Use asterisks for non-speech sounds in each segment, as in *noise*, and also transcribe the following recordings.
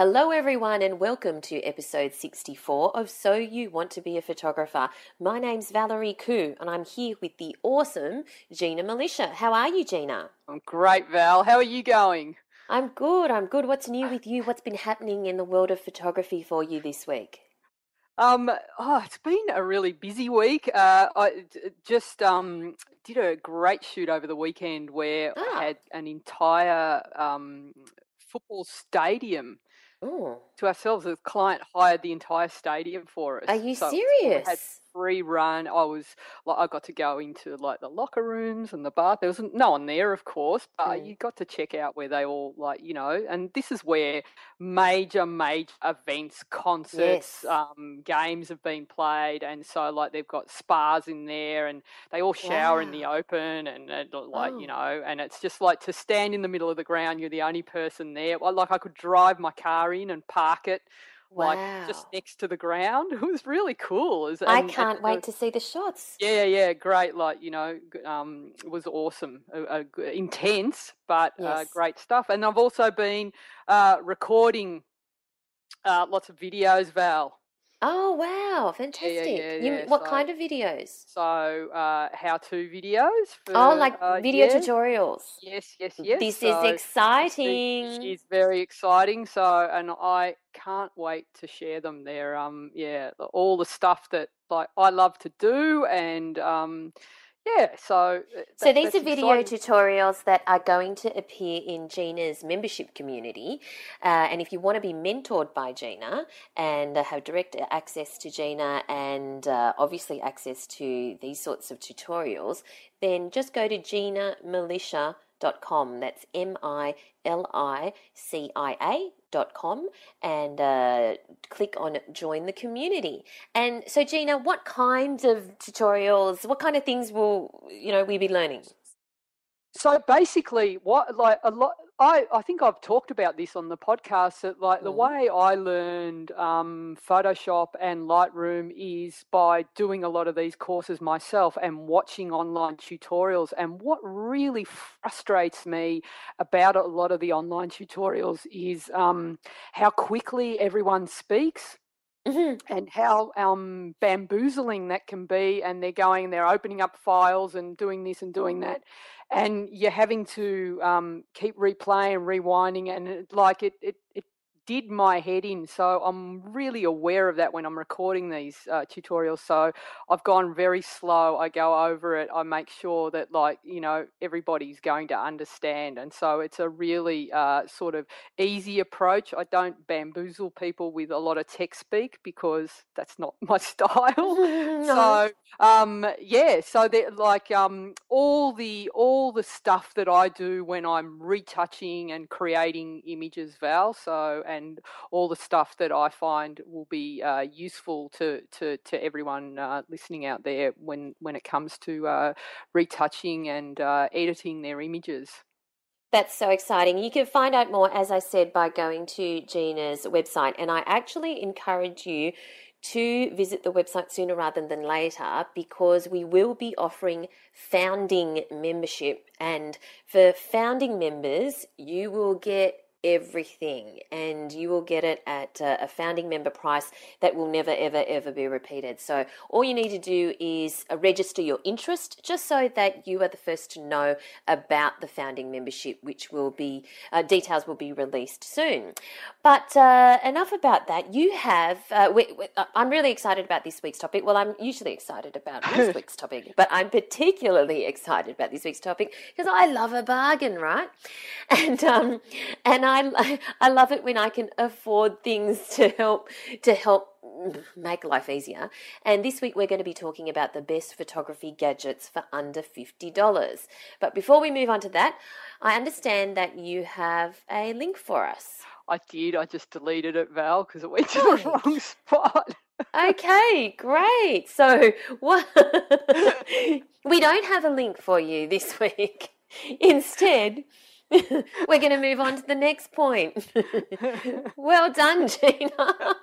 Hello, everyone, and welcome to episode 64 of So You Want to Be a Photographer. My name's Valerie Khoo, and I'm here with the awesome Gina Milicia. How are you, Gina? I'm great, Val. How are you going? I'm good. I'm good. What's new with you? What's been happening in the world of photography for you this week? Um, oh, it's been a really busy week. Uh, I just um, did a great shoot over the weekend where Ah. I had an entire um, football stadium Oh, to ourselves. The client hired the entire stadium for us. are you So serious? Free run. I was like, I got to go into like the locker rooms and the bath. There was no one there, of course, but Mm. you got to check out where they all like, you know. And this is where major, major events, concerts, Yes. um, games have been played, and so like they've got spas in there, and they all shower in the open, and, and like Oh. you know, and it's just like to stand in the middle of the ground. You're the only person there. Like I could drive my car in and park it like Wow. just next to the ground. *laughs* It was really cool. Was- I and can't it wait was- to see the shots. Yeah, yeah, great. Like you know, um, it was awesome, uh, uh, intense, but uh, great stuff. And I've also been uh, recording uh, lots of videos, Val. Oh, wow. Fantastic. yeah, You, yeah, what so- kind of videos? So uh, how-to videos. For, Oh, like uh, video tutorials. Yes, yes, yes. This So is exciting. She's very exciting. So, and I can't wait to share them. There, um, yeah, all the stuff that like I love to do, and um, yeah. So, uh, So these are video exciting. tutorials that are going to appear in Gina's membership community. Uh, and if you want to be mentored by Gina and uh, have direct access to Gina and uh, obviously access to these sorts of tutorials, then just go to ginamilicia.com. That's M I L I C I A com and uh, click on join the community and so gina what kinds of tutorials what kind of things will you know we be learning So basically, what like a lot. I, I think I've talked about this on the podcast that like the Mm. way I learned um, Photoshop and Lightroom is by doing a lot of these courses myself and watching online tutorials. And what really frustrates me about a lot of the online tutorials is um, how quickly everyone speaks Mhm. and how um, bamboozling that can be. And they're going, and they're opening up files and doing this and doing that, and you're having to um, keep replaying and rewinding, and it, like it, it, it did my head in. So I'm really aware of that when I'm recording these uh, tutorials. So I've gone very slow. I go over it. I make sure that like you know everybody's going to understand, and so it's a really uh, sort of easy approach. I don't bamboozle people with a lot of tech speak because that's not *laughs* my style. No. *laughs* So um, yeah, so that like um, all the all the stuff that I do when I'm retouching and creating images, Val. So and all the stuff that I find will be uh, useful to to to everyone uh, listening out there when when it comes to uh, retouching and uh, editing their images. That's so exciting. You can find out more, as I said, by going to Gina's website. And I actually encourage you to visit the website sooner rather than later because we will be offering founding membership. And for founding members, you will get everything and you will get it at a founding member price that will never ever ever be repeated. So all you need to do is uh, register your interest just so that you are the first to know about the founding membership which will be uh, details will be released soon. But uh, enough about that. You have uh, we, we, uh, i'm really excited about this week's topic. Well i'm usually excited about *laughs* this week's topic but i'm particularly excited about this week's topic because i love a bargain right? *laughs* And um and I *laughs* I love it when I can afford things to help to help make life easier. And this week we're going to be talking about the best photography gadgets for under $50. But before we move on to that, I understand that you have a link for us. I did. I just deleted it, Val, because it went to the oh. wrong spot. *laughs* okay, great. So, what *laughs* we don't have a link for you this week. Instead, *laughs* we're going to move on to the next point. *laughs* well done, Gina.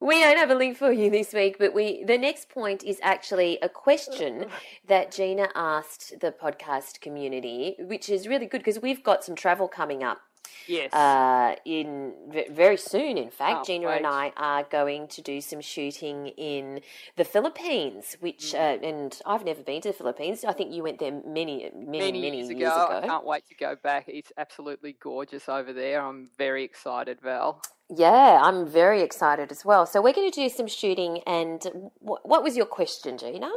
we don't have a link for you this week, but we the next point is actually a question that Gina asked the podcast community, which is really good because we've got some travel coming up Yes. Uh, in very soon, in fact, oh, Gina and I are going to do some shooting in the Philippines, which mm. uh, and I've never been to the Philippines. I think you went there many, many, many, many years, years ago. ago. I can't wait to go back. It's absolutely gorgeous over there. I'm very excited, Val. Yeah, I'm very excited as well. So we're going to do some shooting. And what, what was your question, Gina?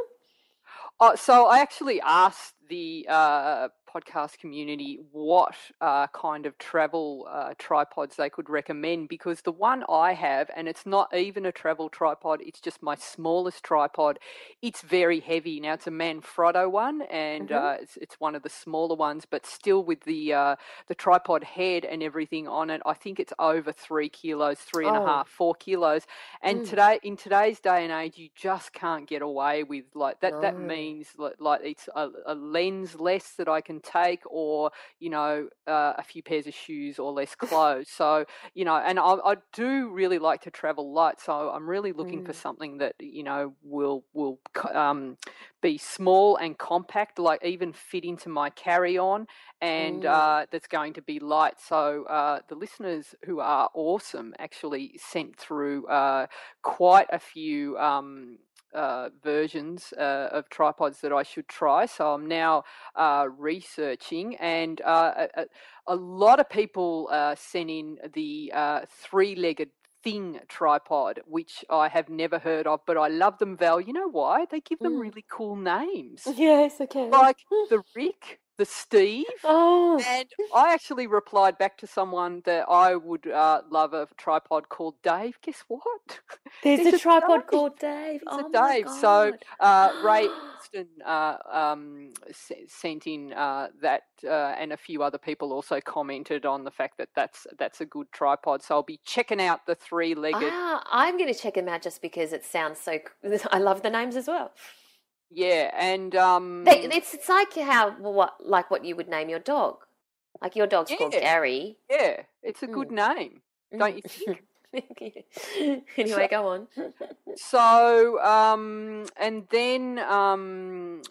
Oh, so I actually asked the uh, podcast community what uh, kind of travel uh, tripods they could recommend because the one I have, and it's not even a travel tripod, it's just my smallest tripod. It's very heavy. Now it's a Manfrotto one, and mm-hmm. uh, it's, it's one of the smaller ones, but still with the uh, the tripod head and everything on it, I think it's over three kilos, three and oh. a half, four kilos. And mm. today, in today's day and age, you just can't get away with like that. No. That means like, like it's a, a lens less that I can take or you know uh, a few pairs of shoes or less clothes so you know and I, I, do really like to travel light so i'm really looking mm. for something that you know will will um, be small and compact like even fit into my carry-on and mm. uh, that's going to be light so uh, the listeners who are awesome actually sent through uh, quite a few um, uh, versions uh, of tripods that I should try. So I'm now uh, researching, and uh, a, a, lot of people uh, sent in the uh, three legged thing tripod, which I have never heard of, but I love them, Val. You know why? They give them mm. really cool names. *laughs* Yes, okay. Like *laughs* the Rick the Steve. Oh. And I actually replied back to someone that I would uh, love a tripod called Dave. Guess what? *laughs* There's, There's a, a, tripod Dave. called Dave. It's oh a Dave. So uh, Ray *gasps* Austin uh, um, sent in uh, that, uh, and a few other people also commented on the fact that that's that's a good tripod. So I'll be checking out the three-legged. Ah, I'm going to check them out just because it sounds so. *laughs* I love the names as well. Yeah, and um, they, it's it's like how what like what you would name your dog. Like your dog's yeah, called Gary. Yeah, it's a good mm. name, don't you think? *laughs* anyway, go on. so, um, and then um,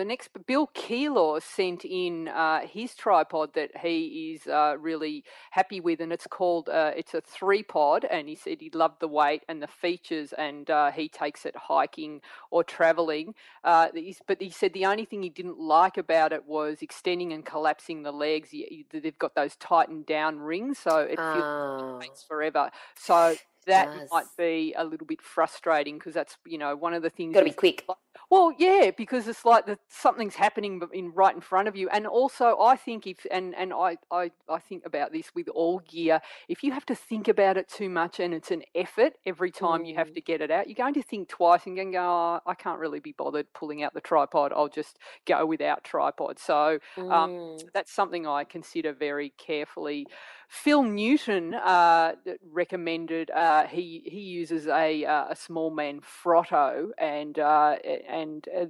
the next, Bill Keeler sent in uh, his tripod that he is uh, really happy with, and it's called uh, it's a three pod, and he said he loved the weight and the features, and uh, he takes it hiking or traveling. Uh, but he said the only thing he didn't like about it was extending and collapsing the legs. They've got those tightened down rings, so it feels oh. takes forever. So that might be a little bit frustrating because that's you know one of the things. Got to be quick. Well, yeah, because it's like that something's happening in right in front of you, and also I think if and and I I I think about this with all gear. If you have to think about it too much and it's an effort every time mm. you have mm. to get it out, you're going to think twice and going, oh, I can't really be bothered pulling out the tripod. I'll just go without tripod. So um, mm. that's something I consider very carefully. Phil Newton uh, recommended uh, he he uses a uh, a small Manfrotto and uh, and uh,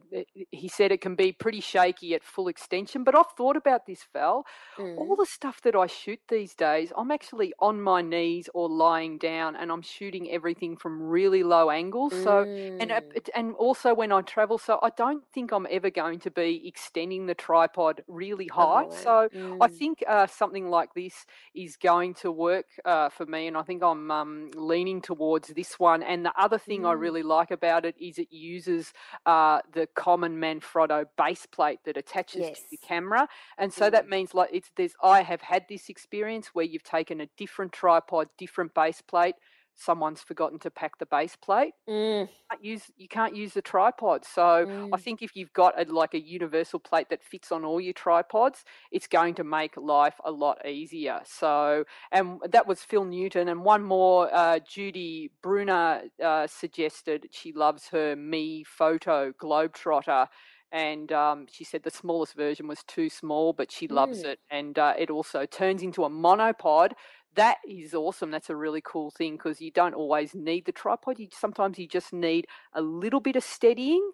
he said it can be pretty shaky at full extension. But I've thought about this, Val. Mm. All the stuff that I shoot these days, I'm actually on my knees or lying down, and I'm shooting everything from really low angles. So, and uh, Mm. it- and also when I travel, so I don't think I'm ever going to be extending the tripod really high. Oh, So I mm. think uh, something like this is going to work uh, for me, and I think I'm um, leaning towards this one. And the other thing I Mm. really like about it is it uses uh, Uh, the common Manfrotto base plate that attaches to the camera, and so that mm. means like it's there's I have had this experience where you've taken a different tripod, different base plate. Someone's forgotten to pack the base plate. Mm. Can't use you can't use the tripod. So I Mm. think if you've got a, like a universal plate that fits on all your tripods, it's going to make life a lot easier. So, and that was Phil Newton. And one more, uh, Judy Brunner uh, suggested she loves her MeFOTO Globetrotter. And um, she said the smallest version was too small, but she loves Mm. it. And uh, it also turns into a monopod. That is awesome. That's a really cool thing because you don't always need the tripod. You sometimes you just need a little bit of steadying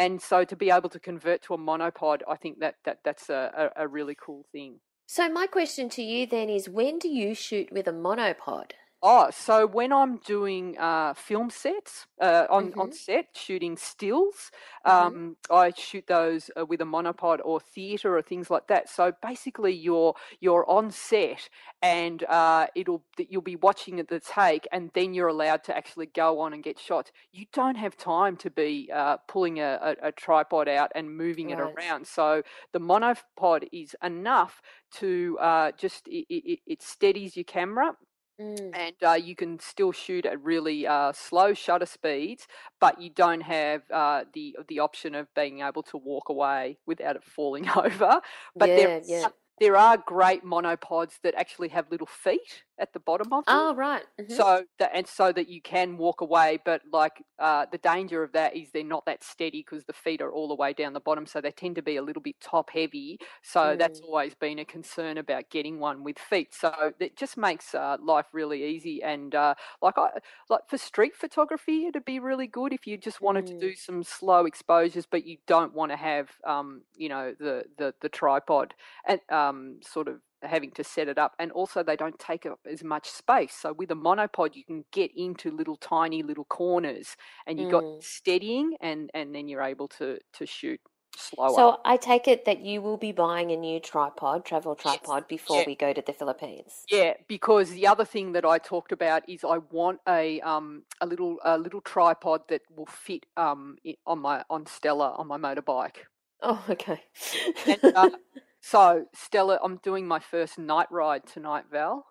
and so to be able to convert to a monopod, I think that, that that's a, a, a really cool thing. So my question to you then is, when do you shoot with a monopod? Oh, so when I'm doing uh, film sets uh, on on Mhm. set, shooting stills, Mhm. um, I shoot those uh, with a monopod or theatre or things like that. So basically, you're you're on set, and uh, it'll that you'll be watching the take, and then you're allowed to actually go on and get shots. You don't have time to be uh, pulling a, a, a tripod out and moving it around. So the monopod is enough to uh, just it, it, it steadies your camera Mm. and uh, you can still shoot at really uh, slow shutter speeds, but you don't have uh, the the option of being able to walk away without it falling *laughs* over. But yeah, there yeah. There are great monopods that actually have little feet at the bottom of them. Oh, right. mhm. So that and so that you can walk away, but like uh, the danger of that is they're not that steady because the feet are all the way down the bottom, so they tend to be a little bit top heavy. So that's Mm. always been a concern about getting one with feet. So it just makes uh, life really easy. And uh, like I like for street photography, it'd be really good if you just wanted to Mm. do some slow exposures, but you don't want to have um, you know the the the tripod and um, sort of having to set it up and also they don't take up as much space so with a monopod you can get into little tiny little corners and you got Mm. steadying and and then you're able to to shoot slower So I take it that you will be buying a new tripod, travel tripod, before Yeah. we go to the Philippines. yeah because the other thing that i talked about is i want a um a little a little tripod that will fit um on my on stella on my motorbike Oh, okay. and, uh, *laughs* so stella i'm doing my first night ride tonight val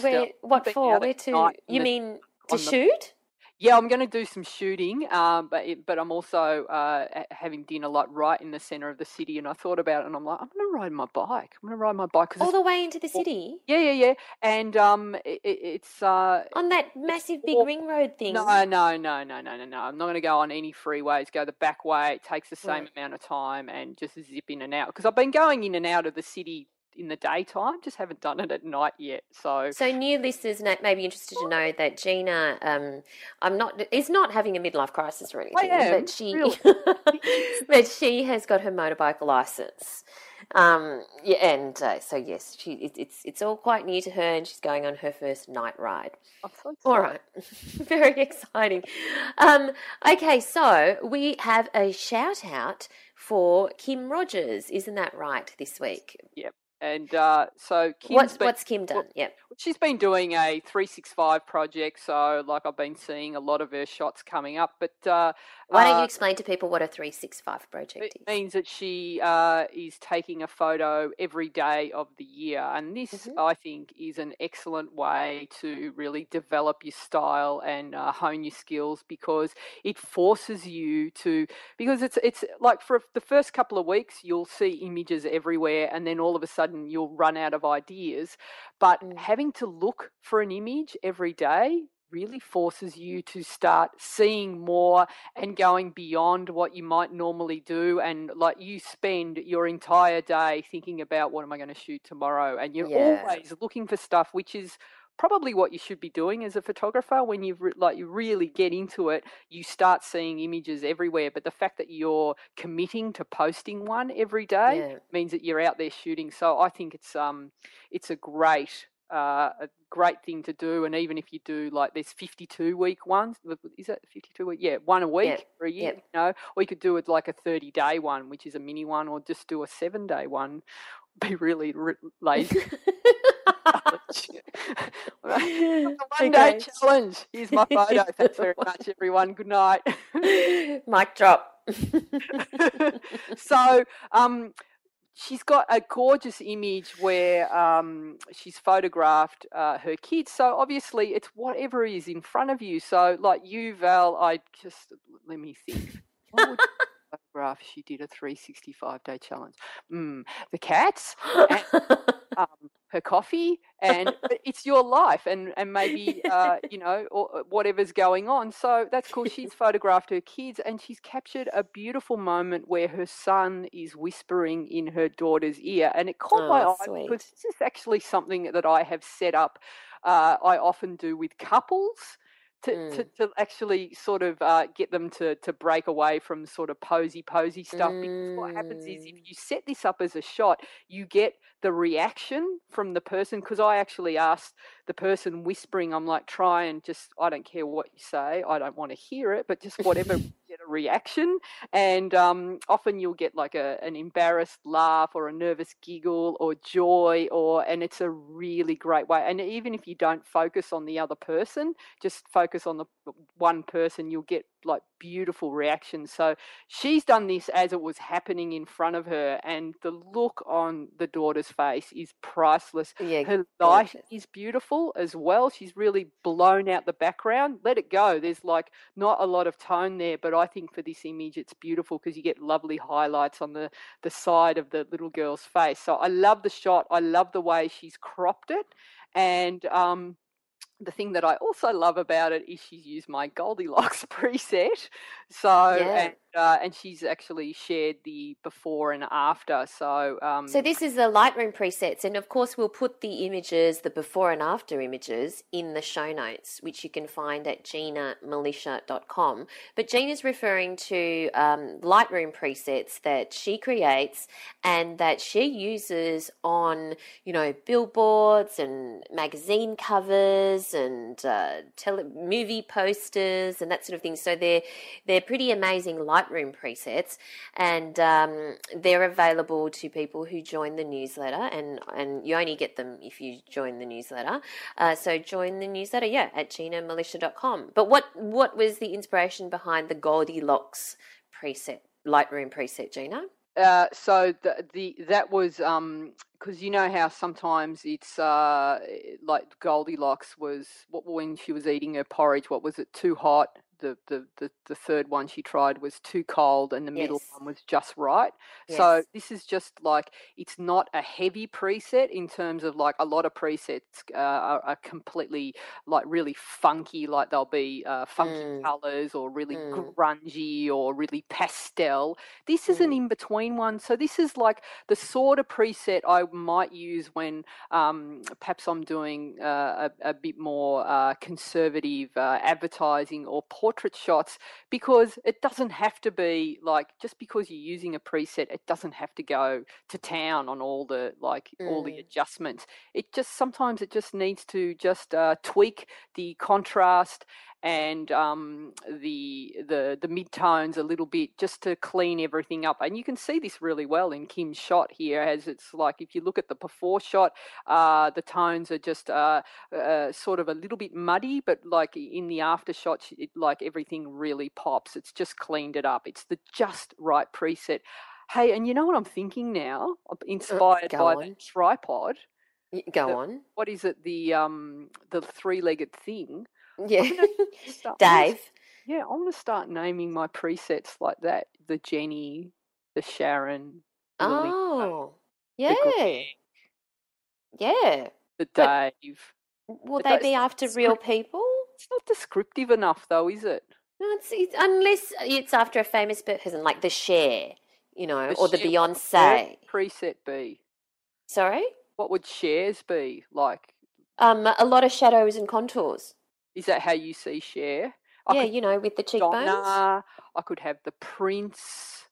where? What for? Where to? You mean to shoot? Yeah, I'm going to do some shooting, um, but it, but I'm also uh, having dinner like right in the center of the city, and I thought about it, and I'm like, I'm going to ride my bike. I'm going to ride my bike All the way into the city yeah, yeah, yeah, and um, it, it- it's uh, on that massive big all- ring road thing. no, no, no, no, no, no, no. I'm not going to go on any freeways. Go the back way. It takes the same Right. amount of time, and just zip in and out because I've been going in and out of the city in the daytime, just haven't done it at night yet. So So new listeners may be interested to know that Gina, um, I'm not is not having a midlife crisis or anything, am, but she, really. *laughs* but she has got her motorbike license. Um, yeah, and uh, so yes, she it, it's it's all quite new to her, and she's going on her first night ride. So All *laughs* very exciting. Um, okay, so we have a shout out for Kim Rogers, isn't that right? This week, And uh, so Kim's what's been- what's Kim done? Yep. She's been doing a 365 project, so like I've been seeing a lot of her shots coming up. But uh, Why don't uh, you explain to people what a three six five project It is? means that she uh, is taking a photo every day of the year, and this Mhm. I think is an excellent way to really develop your style and uh, hone your skills because it forces you to because it's it's like for the first couple of weeks you'll see images everywhere, and then all of a sudden you'll run out of ideas. But Mm. having to look for an image every day really forces you to start seeing more and going beyond what you might normally do and like you spend your entire day thinking about what am i going to shoot tomorrow and you're Yeah. always looking for stuff which is probably what you should be doing as a photographer when you re- like you really get into it you start seeing images everywhere but the fact that you're committing to posting one every day Yeah. means that you're out there shooting so i think it's um it's a great uh, a great thing to do and even if you do like there's 52 week ones is that 52 week yeah one a week for a year yep. you know or you could do it like a 30 day one which is a mini one or just do a seven day one *laughs* be really r- lazy *laughs* *laughs* one day challenge. Here's my photo. Thanks very much, everyone. Good night. Mic drop. so, um, she's got a gorgeous image where um, she's photographed uh, her kids. So obviously, it's whatever is in front of you. So, like you, Val, I just let me think. *laughs* Photograph? She did a 365 day challenge. Mm, the cats. And, *laughs* um, her coffee and *laughs* it's your life and and maybe uh, you know or uh, whatever's going on. So that's cool. *laughs* She's photographed her kids and she's captured a beautiful moment where her son is whispering in her daughter's ear and it caught my Oh, eye because this is actually something that i have set up uh, i often do with couples to, to, Mm. to actually sort of uh, get them to, to break away from sort of posy posy stuff because what happens is if Mm. you set this up as a shot you get the reaction from the person because I actually asked the person whispering, I'm like, try and just, I don't care what you say, I don't want to hear it, but just whatever, *laughs* reaction. And um, often you'll get like a, an embarrassed laugh or a nervous giggle or joy, or, and it's a really great way. And even if you don't focus on the other person, just focus on the one person, you'll get like beautiful reactions. So she's done this as it was happening in front of her, and the look on the daughter's face is priceless. yeah. Her light is beautiful as well. She's really blown out the background. Let it go. There's like not a lot of tone there, but I think for this image it's beautiful because you get lovely highlights on the the side of the little girl's face. So I love the shot. I love the way she's cropped it, and um, the thing that I also love about it is she's used my Goldilocks *laughs* preset. So Yeah. And uh, and she's actually shared the before and after. So um, So this is the Lightroom presets, and of course we'll put the images, the before and after images, in the show notes, which you can find at ginamilicia.com. But Gina's referring to um, Lightroom presets that she creates and that she uses on, you know, billboards and magazine covers and uh, tele- movie posters and that sort of thing. So they're they're pretty amazing Lightroom presets, and um, they're available to people who join the newsletter, and and you only get them if you join the newsletter. Uh, so join the newsletter, yeah, at ginamilicia.com. But what what was the inspiration behind the Goldilocks preset, Lightroom preset, Gina? Uh, so the, the that was um because you know how sometimes it's uh like Goldilocks was what when she was eating her porridge what was it too hot the the the, the third one she tried was too cold and the middle Yes. one was just right so this is just like it's not a heavy preset in terms of like a lot of presets uh, are, are completely like really funky like they'll be uh, funky Mm. colors or really Mm. grungy or really pastel this is an Mm. in between one. So this is like the sort of preset I might use when um, perhaps I'm doing uh, a, a bit more uh, conservative uh, advertising or portrait shots because it doesn't have to be like just because you're using a preset, it doesn't have to go to town on all the like all the Mm. adjustments. It just sometimes it just needs to just uh, tweak the contrast and um, the the the mid tones a little bit just to clean everything up. And you can see this really well in Kim's shot here, as it's like if you look at the before shot, uh, the tones are just uh, uh, sort of a little bit muddy, but like in the after shot, it, like everything really pops. It's just cleaned it up. It's the just right preset. Hey, and you know what I'm thinking now? I'm Inspired by the tripod. Go The- on. What is it? The um the three legged thing. Yeah. *laughs* start- I'm Dave. yeah, I'm gonna start naming my presets like that. The Jenny, the Sharon, the Oh. the Yeah. Greg, Yeah. the But- Dave. Will But they that's be after real people? It's not descriptive enough though, is it? No, it's, it's unless it's after a famous person, like the Cher, you know, The or the Cher- what Beyonce. preset be. Sorry. What would shares be like? Um, a lot of shadows and contours. Is that how you see Cher? I yeah, you know, with the cheekbones. Donna. I could have the Prince.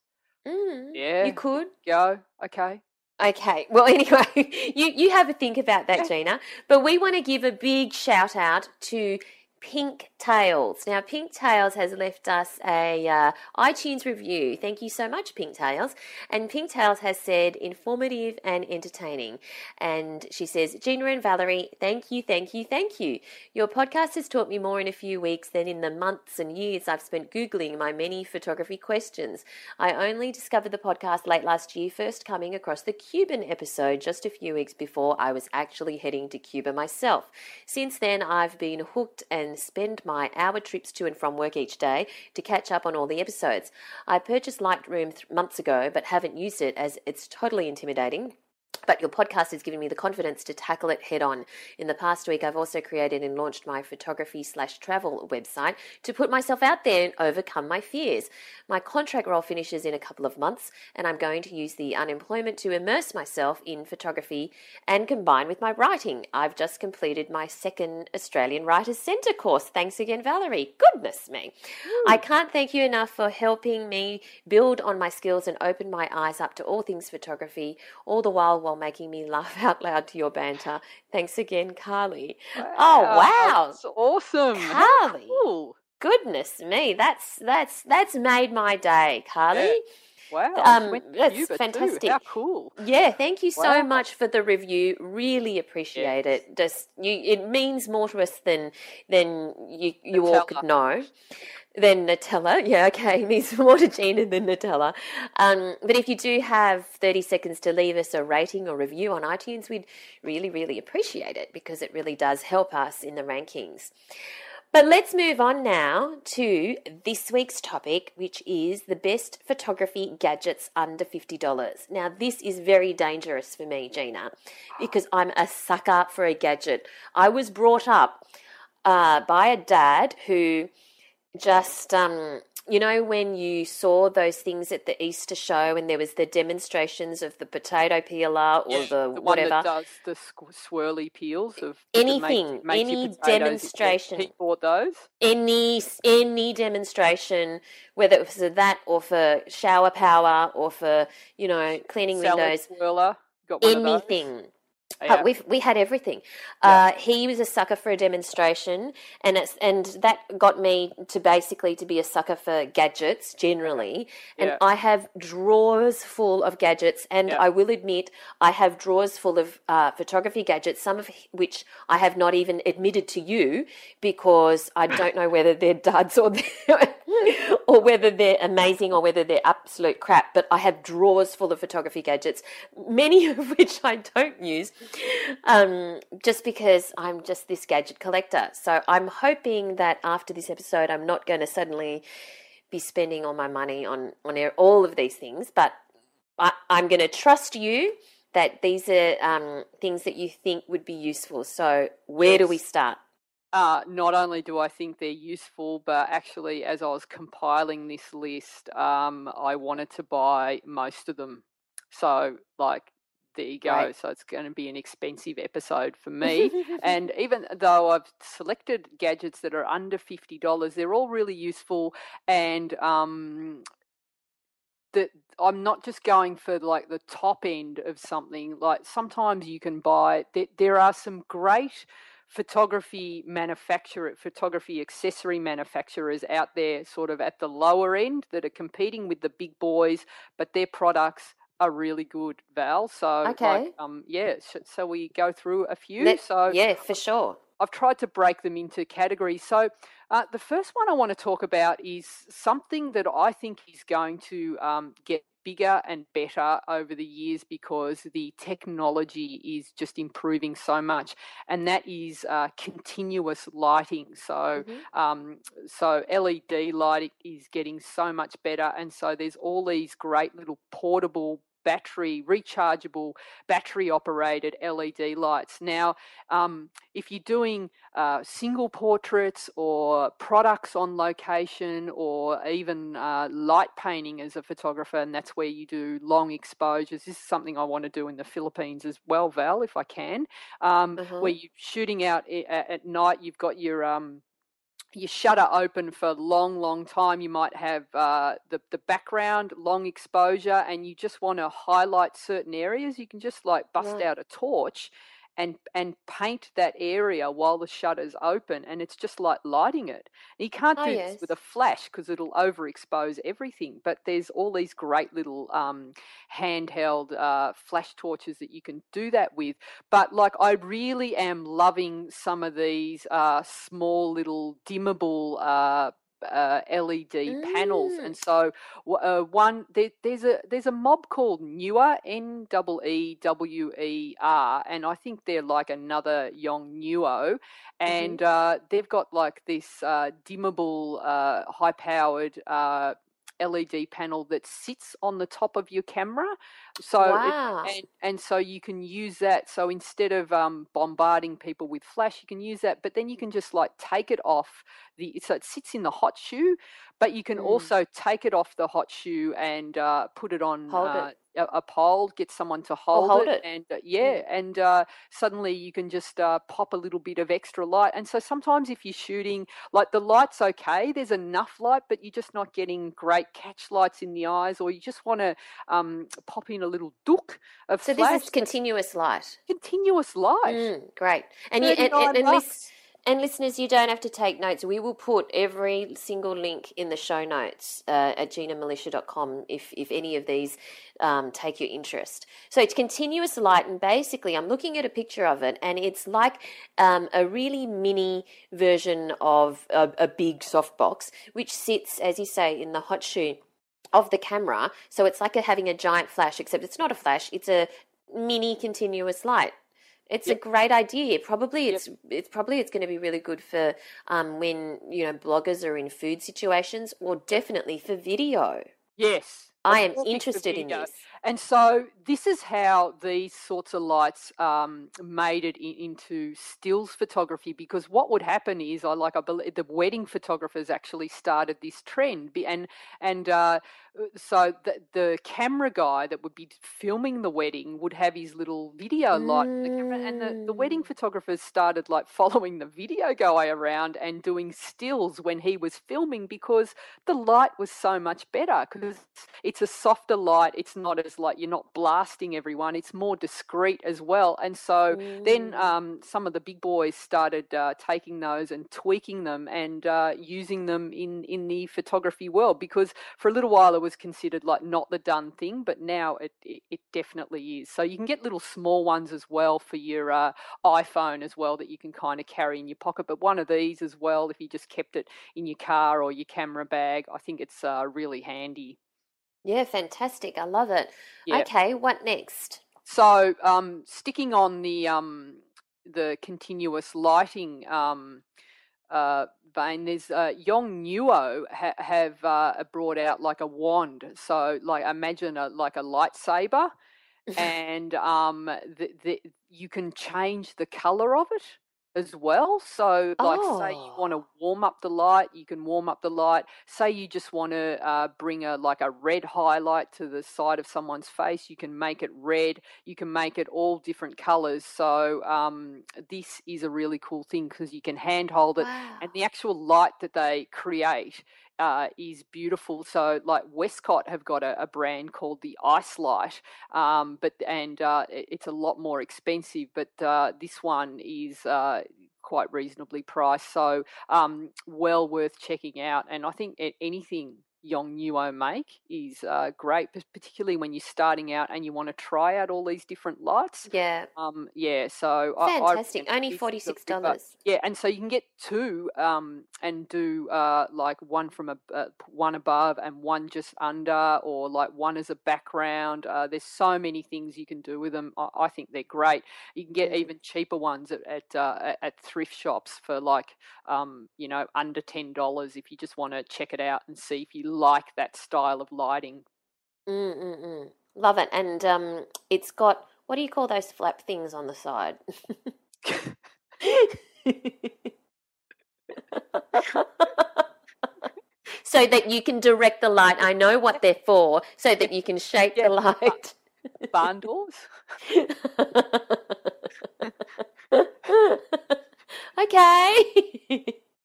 Mm, Yeah. You could. Go. Okay. Okay. Well, *laughs* anyway, you, you have a think about that, Yeah. Gina. But we want to give a big shout out to Pink Tails. Now, Pink Tails has left us a uh, iTunes review. Thank you so much, Pink Tails. And Pink Tails has said informative and entertaining. And she says, Gina and Valerie, thank you, thank you, thank you. Your podcast has taught me more in a few weeks than in the months and years I've spent Googling my many photography questions. I only discovered the podcast late last year, first coming across the Cuban episode just a few weeks before I was actually heading to Cuba myself. Since then, I've been hooked and spend my hour trips to and from work each day to catch up on all the episodes. I purchased Lightroom th- months ago, but haven't used it as it's totally intimidating. But your podcast has given me the confidence to tackle it head on. In the past week, I've also created and launched my photography slash travel website to put myself out there and overcome my fears. My contract role finishes in a couple of months, and I'm going to use the unemployment to immerse myself in photography and combine with my writing. I've just completed my second Australian Writers Centre course. Thanks again, Valerie. Goodness me. I can't thank you enough for helping me build on my skills and open my eyes up to all things photography, all the while while making me laugh *laughs* out loud to your banter. Thanks again, Carly. Oh wow. That's awesome. Carly. Cool. Goodness me, that's that's that's made my day, Carly. Wow. Um, that's Cuba too. fantastic. How cool. Yeah, thank you so Wow. much for the review. Really appreciate Yes. it. Just you, it means more to us than than you you all could know. Than Nutella, *laughs* yeah, okay, *laughs* means more Gina than Nutella. Um, but if you do have thirty seconds to leave us a rating or review on iTunes, we'd really, really appreciate it because it really does help us in the rankings. But let's move on now to this week's topic, which is the best photography gadgets under $50. Now, this is very dangerous for me, Gina, because I'm a sucker for a gadget. I was brought up uh, by a dad who just, um, you know, when you saw those things at the Easter show and there was the demonstrations of the potato peeler or the, one whatever. that does the swirly peels of Anything, any demonstration. He bought those. any any demonstration, whether it was for that or for shower power or for you know cleaning Salad windows, swirler. Got one of those. anything. Yeah. Uh, we've we had everything. Yeah. Uh, he was a sucker for a demonstration, and it's and that got me to basically to be a sucker for gadgets generally. And Yeah. I have drawers full of gadgets, and. I will admit I have drawers full of uh, photography gadgets, some of which I have not even admitted to you because I don't know whether they're *laughs* duds or they're, *laughs* or whether they're amazing or whether they're absolute crap. But I have drawers full of photography gadgets, many *laughs* of which I don't use, um, just because I'm just this gadget collector. So I'm hoping that after this episode, I'm not going to suddenly be spending all my money on on all of these things, but I, I'm going to trust you that these are um, things that you think would be useful. So where do we start? Uh, not only do I think they're useful, but actually, as I was compiling this list, um, I wanted to buy most of them. So, like, there you go. Right. So, it's going to be an expensive episode for *laughs* me. and even though I've selected gadgets that are under $50, they're all really useful. And um, that I'm not just going for like the top end of something. Like sometimes you can buy. There, there are some great photography manufacturer, photography accessory manufacturers out there, sort of at the lower end, that are competing with the big boys, but their products are really good, Val. So, Okay. like, um, yeah. So, we go through a few. Let- so, yeah, for sure. I've tried to break them into categories. So, uh, the first one I want to talk about is something that I think is going to um, get bigger and better over the years because the technology is just improving so much, and that is uh, continuous lighting. So, Mhm. um, so LED lighting is getting so much better, and so there's all these great little portable battery, rechargeable, battery operated LED lights. Now, um, if you're doing uh, single portraits or products on location or even uh, light painting as a photographer, and that's where you do long exposures, this is something I want to do in the Philippines as well, Val, if I can, um, uh-huh. where you're shooting out at, at night, you've got your um, your shutter open for a long, long time. You might have uh, the the background, long exposure, and you just want to highlight certain areas. You can just like bust right. out a torch and and paint that area while the shutter's open and it's just like lighting it you can't oh, do yes. this with a flash because it'll overexpose everything but there's all these great little um, handheld uh, flash torches that you can do that with but like i really am loving some of these uh, small little dimmable uh, uh, LED mm. panels, and so uh, one there, there's a there's a mob called Neewer N W E W E R, and I think they're like another Yongnuo, and mm-hmm. uh, they've got like this uh, dimmable, uh, high powered uh, LED panel that sits on the top of your camera. So wow. it, and, and so you can use that. So instead of um, bombarding people with flash, you can use that. But then you can just like take it off the. So it sits in the hot shoe, but you can mm. also take it off the hot shoe and uh, put it on. Hold uh, it a, a pole, get someone to hold, hold it, it, and uh, yeah, mm. and uh, suddenly you can just uh, pop a little bit of extra light. And so sometimes if you're shooting, like the light's okay, there's enough light, but you're just not getting great catch lights in the eyes, or you just want to um, pop in a little dook of so flash. this is continuous light. Continuous light. Mm, great, and you and, and, and this and listeners, you don't have to take notes. We will put every single link in the show notes uh, at ginamilicia.com if, if any of these um, take your interest. So it's continuous light, and basically, I'm looking at a picture of it, and it's like um, a really mini version of a, a big softbox, which sits, as you say, in the hot shoe of the camera. So it's like a, having a giant flash, except it's not a flash, it's a mini continuous light. It's yep. a great idea. Probably it's yep. it's probably it's going to be really good for um, when you know bloggers are in food situations, or definitely for video. Yes, I am interested in this. And so this is how these sorts of lights um, made it in, into stills photography. Because what would happen is, I like I believe the wedding photographers actually started this trend, and and uh, uh, so the, the camera guy that would be filming the wedding would have his little video light mm. the camera, and the, the wedding mm. photographers started like *laughs* following the video guy around and doing stills when he was filming because the light was so much better because it's a softer light it's not as like you're not blasting everyone it's more discreet as well and so mm. then um, some of the big boys started uh, taking those and tweaking them and uh, using them in in the photography world because for a little while it was considered like not the done thing, but now it, it, it definitely is. So you can get little small ones as well for your uh, iPhone as well that you can kind of carry in your pocket. But one of these as well, if you just kept it in your car or your camera bag, I think it's uh, really handy. Yeah, fantastic. I love it. Yeah. Okay, what next? So, um, sticking on the um, the continuous lighting um, uh, vein, there's uh, Yongnuo ha- have uh, brought out like a wand. So, like, imagine a, like a lightsaber, *laughs* and um, the, the, you can change the color of it as well. So, like, oh. say you want to oh. warm up the light, you can warm up the light. Say you just want to uh, bring a like a red highlight to the side of someone's face, you can make it red. You can make it all different colors. So, um, this is a really cool thing because you can handhold it, wow. and the actual light that they create uh, is beautiful. So, like Westcott have got a, a brand called the Ice Light, um, but and uh, it's a lot more expensive. But uh, this one is uh, quite reasonably priced, so um, well worth checking out. And I think anything Yongnuo make is uh, great, particularly when you're starting out and you want to try out all these different lights. Yeah. Um. Yeah. So fantastic. I, I Only forty six dollars. Yeah, and so you can get two. Um. And do uh like one from a uh, one above and one just under, or like one as a background. Uh, there's so many things you can do with them. I, I think they're great. You can get mm. even cheaper ones at at, uh, at thrift shops for like um you know under ten dollars if you just want to check it out and see if you like that style of lighting. Mm-mm-mm. Love it. And um, it's got, what do you call those flap things on the side? *laughs* so that you can direct the light. I know what they're for, so that you can shape Yeah. the light. Barn doors. *laughs* okay.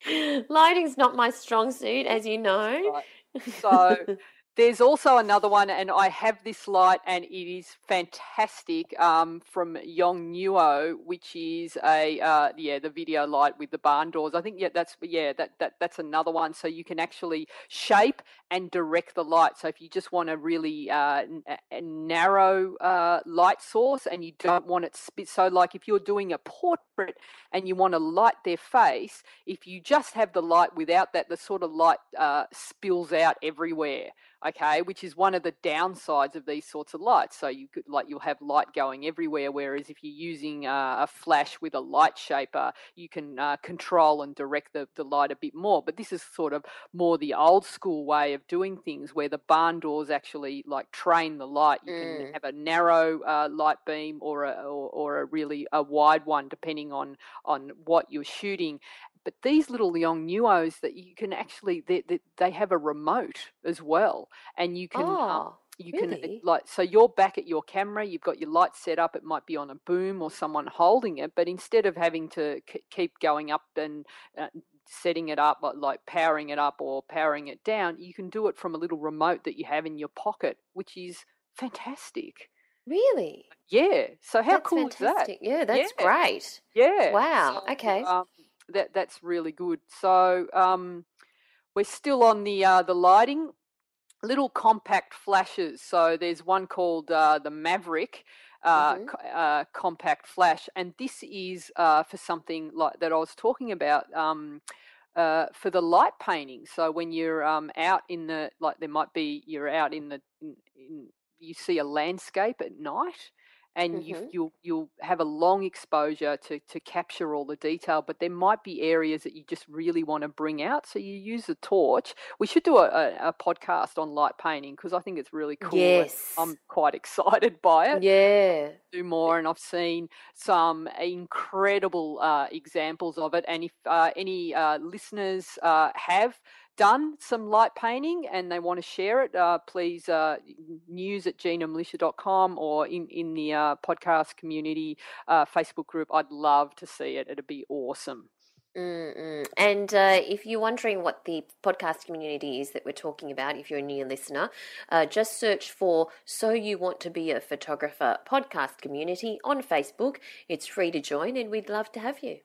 *laughs* Lighting's not my strong suit, as you know. Right. So *laughs* there's also another one, and I have this light, and it is fantastic um, from Yongnuo, which is a uh, yeah the video light with the barn doors. I think yeah that's yeah that, that that's another one. So you can actually shape and direct the light. So if you just want a really uh, narrow uh, light source and you don't want it spit, so like if you're doing a portrait and you want to light their face, if you just have the light without that, the sort of light uh, spills out everywhere. Okay, which is one of the downsides of these sorts of lights. So you could like you'll have light going everywhere. Whereas if you're using uh, a flash with a light shaper, you can uh, control and direct the, the light a bit more. But this is sort of more the old school way of doing things, where the barn doors actually like train the light. You Mm. can have a narrow uh, light beam or a or, or a really a wide one, depending on on what you're shooting. But these little Yongnuos that you can actually they, they, they have a remote as well, and you can um, Oh, you can uh, like so you're back at your camera you've got your light set up it might be on a boom or someone holding it but instead of having to keep going up and uh, setting it up like, powering it up or powering it down you can do it from a little remote that you have in your pocket which is fantastic really? yeah so how that's cool is that. Yeah, that's Yeah. great. yeah. Wow, so, okay. Um, that that's really good. So um, we're still on the uh, the lighting. Little compact flashes. So there's one called uh, the Maverick. Uh, Mhm. uh, compact flash, and this is uh, for something like that I was talking about um, uh, for the light painting. So when you're um, out in the like, there might be you're out in the in, in, you see a landscape at night, and you Mhm. you'll you'll have a long exposure to to capture all the detail. But there might be areas that you just really want to bring out, so you use a torch. We should do a, a, a podcast on light painting because I think it's really cool. Yes. I'm quite *laughs* excited by it Yeah. do more and I've seen some incredible uh, examples of it and if uh, any uh, listeners uh, have done some light painting and they want to share it uh, please uh, news at ginamilicia.com or in, in the uh, podcast community uh, Facebook group I'd love to see it it'd be awesome Mm-mm. And uh, if you're wondering what the podcast community is that we're talking about, if you're a new listener, uh, just search for So You Want to Be a Photographer podcast community on Facebook. It's free to join, and we'd love to have you.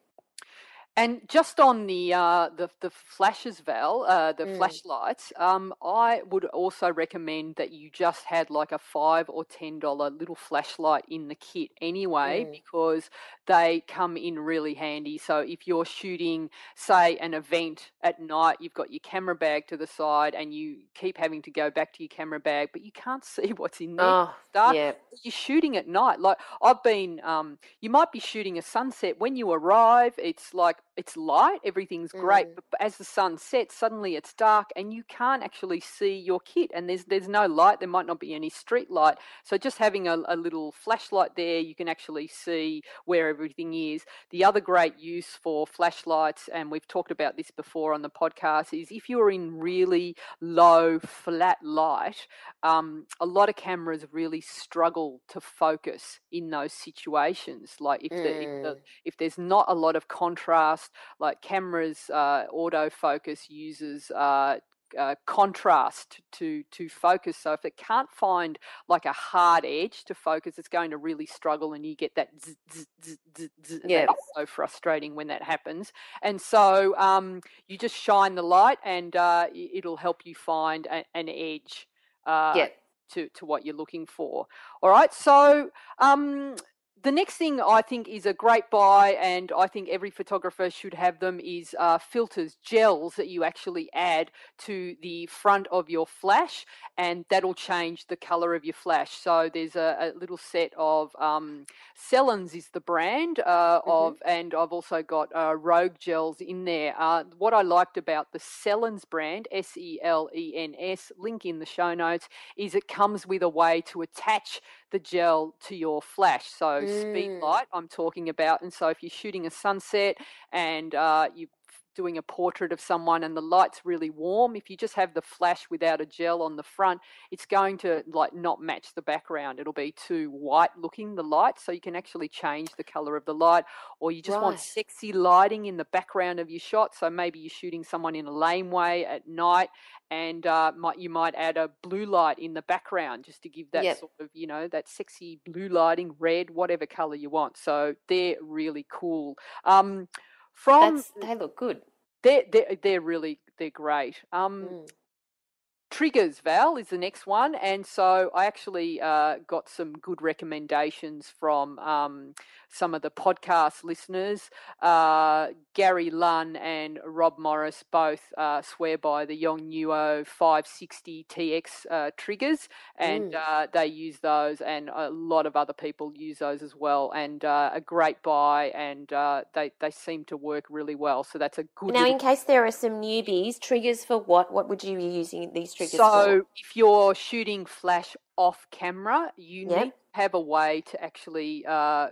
And just on the uh, the the flashes, Val, uh, the Mm. flashlights, um, I would also recommend that you just had like a five or ten dollar little flashlight in the kit anyway, Mm. because they come in really handy. So if you're shooting, say, an event at night, you've got your camera bag to the side, and you keep having to go back to your camera bag, but you can't *laughs* see what's in there. Oh, yeah. You're shooting at night. Like I've been, um, you might be shooting a sunset. When you arrive, it's like it's light, everything's great, Mm. but as the sun sets, suddenly it's dark, and you can't actually see your kit. And there's there's no light. There might not be any street light. So just having a, a little flashlight there, you can actually see where everything is. The other great use for flashlights, and we've talked about this before on the podcast, is if you're in really low flat light, um, a lot of cameras really struggle to focus in those situations. Like if, the, if, the, Mm. if there's not a lot of contrast, like cameras, uh, autofocus uses. Uh, uh, contrast to to focus. So if it can't find like a hard edge to focus, it's going to really struggle, and you get that. Zzz, zzz, zzz, Yeah. so frustrating when that happens. And so um, you just shine the light, and uh, it'll help you find a, an edge. Uh, Yeah. to, to what you're looking for. All right, so um, the next thing I think is a great buy, and I think every photographer should have them, is uh, filters, gels that you actually add to the front of your flash, and that'll change the color of your flash. So there's a, a little set of um, Selens is the brand uh, mm-hmm. of, and I've also got uh, Rogue gels in there. Uh, what I liked about the Selens brand, S E L E N S, link in the show notes, is it comes with a way to attach the gel to your flash. So mm. speed light, I'm talking about. And so if you're shooting a sunset and uh, you doing a portrait of someone and the light's really warm if you just have the flash without a gel on the front it's going to like not match the background it'll be too white looking the light so you can actually change the color of the light or you just right. want sexy lighting in the background of your shot so maybe you're shooting someone in a laneway at night and uh, might you might add a blue light in the background just to give that yep. sort of you know that sexy blue lighting red whatever color you want so they're really cool um, from That's, they look good. They're, they're they're really they're great. Um, mm. Triggers, Val, is the next one. And so I actually uh, got some good recommendations from um, some of the podcast listeners. Uh, Gary Lunn and Rob Morris both uh, swear by the Yongnuo 560 TX uh, triggers, and mm. Uh, they use those, and a lot of other people use those as well. And uh, a great buy, and they, they seem to work really well. So that's a good. Now, in case there are some newbies, triggers for what? What would you be using these triggers so, for? So, if you're shooting flash off camera, you yep. need have a way to actually uh,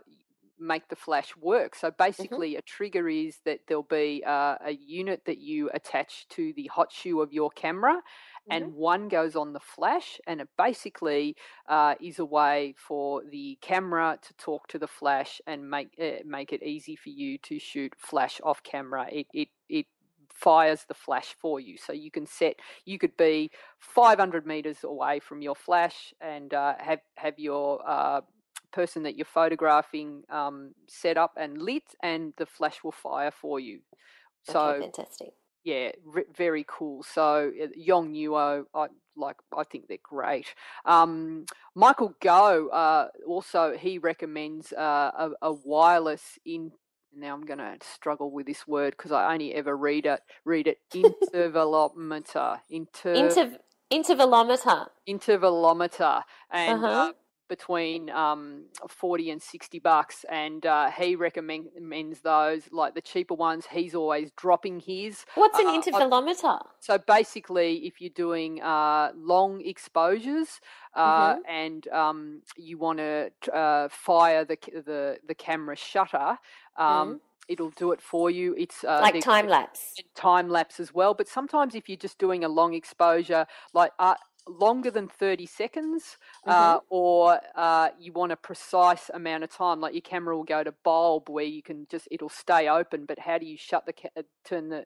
make the flash work. So mm-hmm. basically, mm-hmm. a trigger is that there'll be uh, a unit that you attach to the hot shoe of your camera, mm-hmm. and one goes on the flash, and it basically uh, is a way for the camera to talk to the flash and make uh, make it easy for you to shoot flash off camera. It it it fires the flash for you. So you can set, you could be 500 meters away from your flash and uh, have have your uh, person that you're photographing um, set up and lit, and the flash will fire for you. So okay, fantastic. Yeah, very cool. So uh, Yongnuo, I like. I think they're great. Um, Michael Go uh, also he recommends uh, a, a wireless in now I'm going to struggle with this word because I only ever read it. Read it intervalometer. Inter. Inter- intervalometer. Intervalometer, and uh-huh. uh, between um, 40 and 60 bucks and uh, he recommends those like the cheaper ones he's always dropping his what's an uh, intervalometer so basically if you're doing uh, long exposures uh, mm-hmm. and um, you want to uh, fire the, the the camera shutter um, mm it'll do it for you. It's uh, like time lapse, time lapse as well. But sometimes if you're just doing a long exposure, like uh, longer than 30 seconds uh, mm-hmm. or uh, you want a precise amount of time like your camera will go to bulb where you can just it'll stay open but how do you shut the ca- turn the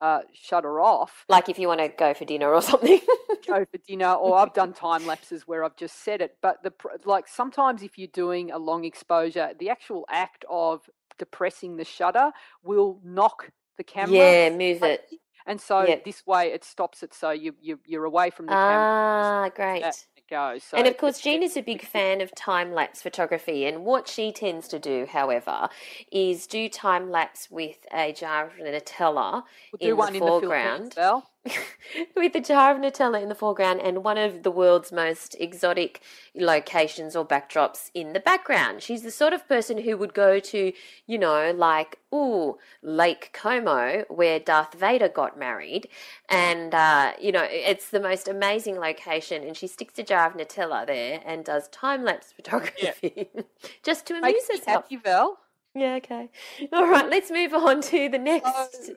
uh, shutter off? Like if you want to go for dinner or *laughs* something. Go for dinner or i've done time lapses where i've just set it but the like sometimes if you're doing a long exposure the actual act of depressing the shutter will knock the camera yeah move it and so yep. this way it stops it so you, you you're away from the camera. Ah, great. It Goes. So and of course, Jean is a big fan of time lapse photography. And what she tends to do, however, is do time lapse with a jar of Nutella we'll in the foreground. In the *laughs* with a jar of Nutella in the foreground and one of the world's most exotic locations or backdrops in the background. She's the sort of person who would go to, you know, like, ooh, Lake Como, where Darth Vader got married. And, uh, you know, it's the most amazing location. And she sticks a jar of Nutella there and does time lapse photography yeah. *laughs* just to amuse herself. Happy, Val. Yeah, okay. All right, let's move on to the next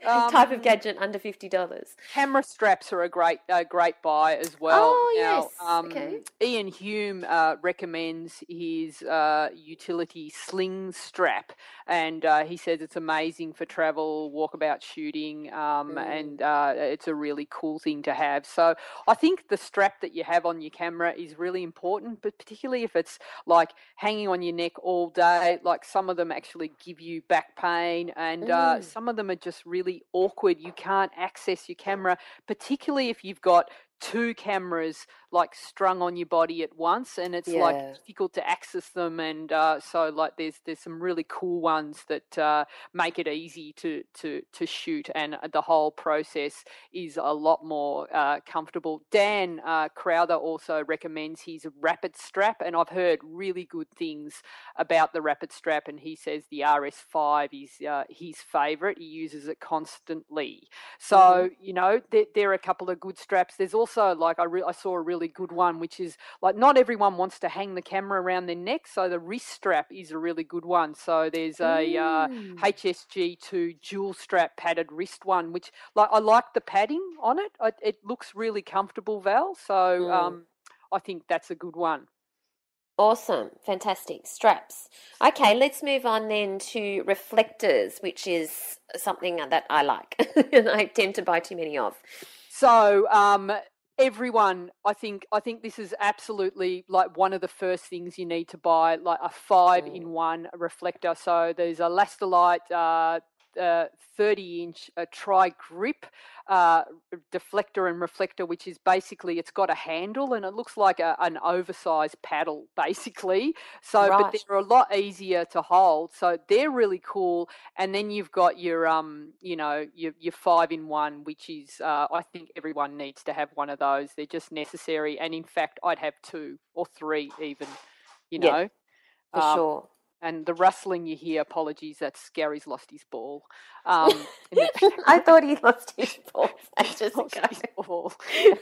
um, type of gadget under fifty dollars. Camera straps are a great, a great buy as well. Oh now, yes. Um, okay. Ian Hume uh, recommends his uh, utility sling strap, and uh, he says it's amazing for travel, walkabout shooting, um, mm. and uh, it's a really cool thing to have. So I think the strap that you have on your camera is really important, but particularly if it's like hanging on your neck all day, like some of them actually actually give you back pain, and uh, mm. some of them are just really awkward. You can't access your camera, particularly if you've got two cameras like strung on your body at once, and it's Yeah. like difficult to access them. And uh, so like there's there's some really cool ones that uh, make it easy to to to shoot, and the whole process is a lot more uh, comfortable. Dan uh, Crowther also recommends his Rapid Strap, and I've heard really good things about the Rapid Strap, and he says the RS5 is uh, his favourite. He uses it constantly. So Mhm. you know there, there are a couple of good straps. There's also like I, re- I saw a really good one, which is like not everyone wants to hang the camera around their neck, so the wrist strap is a really good one. So there's a uh, Mm. HSG2 dual strap padded wrist one, which like I like the padding on it. I, it looks really comfortable, Val. So Mm. um, I think that's a good one. Awesome, fantastic straps. Okay, *laughs* let's move on then to reflectors, which is something that I like *laughs* and I tend to buy too many of. So um, everyone, I think, I think this is absolutely like one of the first things you need to buy, like a five-in-one reflector. So there's a Lastolite uh, uh, 30-inch uh, tri-grip uh, deflector and reflector, which is basically it's got a handle and it looks like a, an oversized paddle, *laughs* basically. So, but they're a lot easier to hold. So they're really cool. And then you've got your um, you know, your your five in one, which is uh, I think everyone needs to have one of those. They're just necessary. And in fact, I'd have two or three even. You Yeah, know. For Um, sure. And the rustling you hear, apologies, that's Gary's lost his ball. Um, the *laughs* I thought he lost his balls *laughs* ages lost his ball.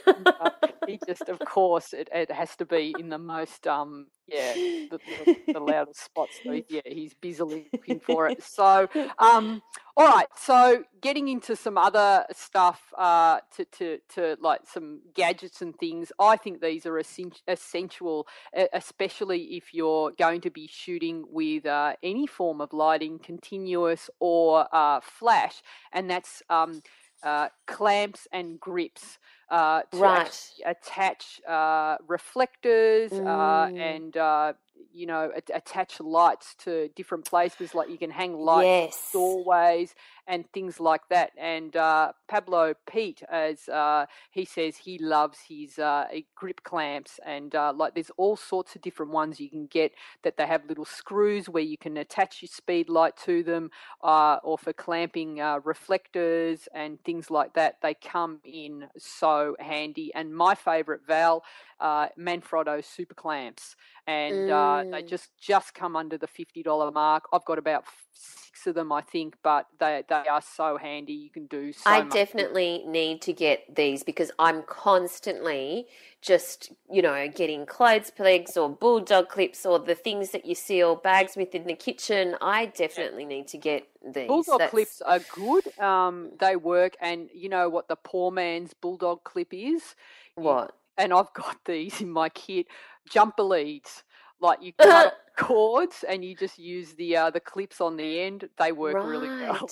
And, uh, he just, of course, it, it has to be in the most, um, yeah, the, the, the loudest spots. So yeah, he's busily looking for it. So, um, all right. So getting into some other stuff, uh, to, to, to like some gadgets and things. I think these are essential, especially if you're going to be shooting with uh, any form of lighting, continuous or uh, flash, and that's um, uh, clamps and grips uh, to Right. attach uh, reflectors uh, Mm. and uh, you know at- attach lights to different places. Like you can hang lights Yes. doorways and things like that. And uh, Pablo Pete, as uh, he says, he loves his uh, grip clamps, and uh, like there's all sorts of different ones you can get that they have little screws where you can attach your speed light to them, uh, or for clamping uh, reflectors and things like that. They come in so handy. And my favorite Val, uh, Manfrotto super clamps, and uh, they Mm. just just come under the fifty dollar mark. I've got about six of them, I think, but they they are so handy. You can do so I definitely need to get these because I'm constantly just, you know, getting clothes pegs or bulldog clips or the things that you seal bags with in the kitchen. I definitely need to get these. Bulldog That's- clips are good. Um, they work, and you know what the poor man's bulldog clip is. What? and I've got *laughs* these in my kit. Jumper leads, like you *laughs* cut cords, and you just use the uh, the clips on the end. They work really well.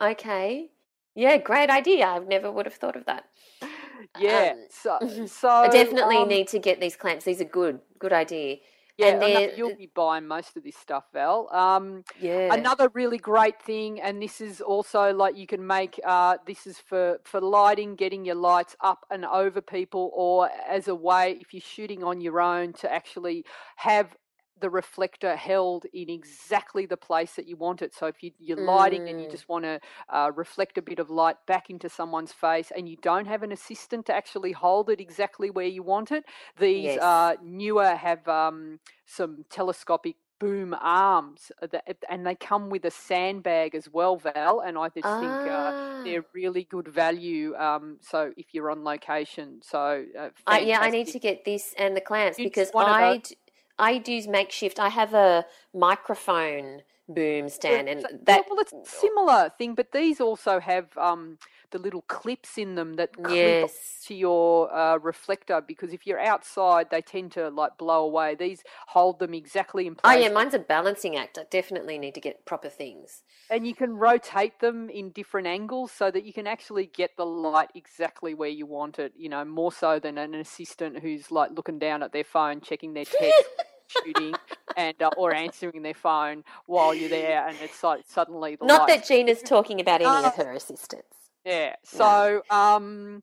Okay. Yeah, great idea. I've never would have thought of that. Yeah. Um, so *laughs* so I definitely um, need to get these clamps. These are good. Good idea. Yeah, and you'll be buying most of this stuff, Val. Um, Yeah. Another really great thing, and this is also like you can make. Uh, this is for for lighting, getting your lights up and over people, or as a way if you're shooting on your own to actually have the reflector held in exactly the place that you want it. So if you, you're lighting and you Mm. just want to uh, reflect a bit of light back into someone's face, and you don't have an assistant to actually hold it exactly where you want it, these Yes. uh, Neewer have um, some telescopic boom arms that, and they come with a sandbag as well val and i just think uh, Ah. they're really good value um, so if you're on location so uh, I, yeah, I need to get this and the clamps It's because I, I do makeshift. I have a microphone boom stand, and that well it's a similar thing but these also have um, the little clips in them that clip yes, to your uh, reflector because if you're outside they tend to like blow away these hold them exactly in place. oh yeah, mine's a balancing act. I definitely need to get proper things. and you can rotate them in different angles so that you can actually get the light exactly where you want it you know more so than an assistant who's like looking down at their phone checking their text *laughs* shooting and uh, or answering their phone while you're there and it's like suddenly the Not lights that Gina's talking about *laughs* any No. of her assistants. yeah. No. So um,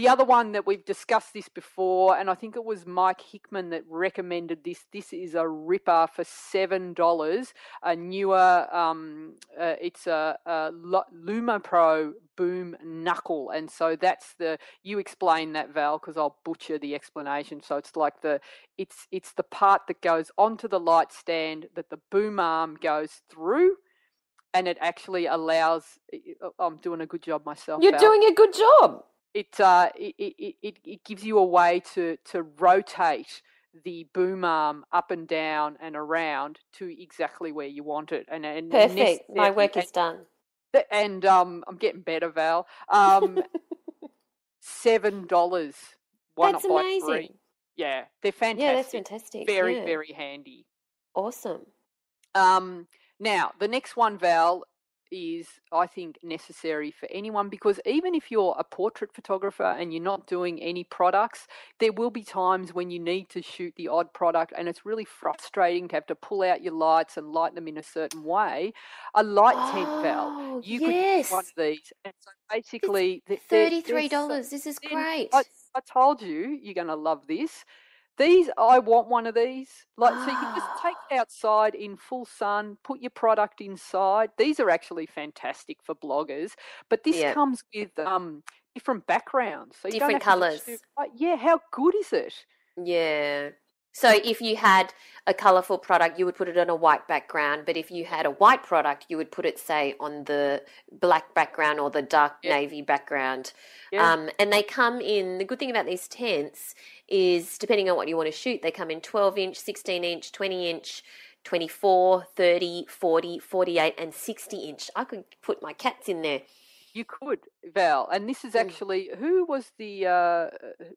the other one that we've discussed this before, and I think it was Mike Hickman that recommended this. This is a ripper for seven dollars. A Neewer, um, uh, it's a, a Luma Pro Boom Knuckle, and so that's the. You explain that, Val, because I'll butcher the explanation. So it's like the, it's it's the part that goes onto the light stand that the boom arm goes through and it actually allows. I'm doing a good job myself. You're doing a good job. It, uh, it, it, it, gives you a way to, to rotate the boom arm up and down and around to exactly where you want it. And, and perfect. My work is done. And um, I'm getting better, Val. Um, *laughs* Seven dollars. That's amazing. Three. Yeah, they're fantastic. Yeah, that's fantastic. Very, yeah. very handy. Awesome. Um, now, the next one, Val, is, I think, necessary for anyone because even if you're a portrait photographer and you're not doing any products, there will be times when you need to shoot the odd product and it's really frustrating to have to pull out your lights and light them in a certain way. A light oh, tent, Val, you yes. could one of these. And so basically, it's $33. this is great. I, I told you you're going to love this. These, I want one of these. Like, so you can just take it *gasps* outside in full sun, put your product inside. These are actually fantastic for bloggers, but this yep. comes with um, different backgrounds. So different colours. yeah, how good is it? Yeah. So if you had a colorful product, you would put it on a white background. But if you had a white product, you would put it, say, on the black background or the dark yeah. navy background. Yeah. Um, and they come in. The good thing about these tents is, depending on what you want to shoot, they come in 12 inch, 16 inch, 20 inch. 24, 30, 40, 48, and 60 inch. I could put my cats in there. You could, Val, and this is mm. actually who was the uh,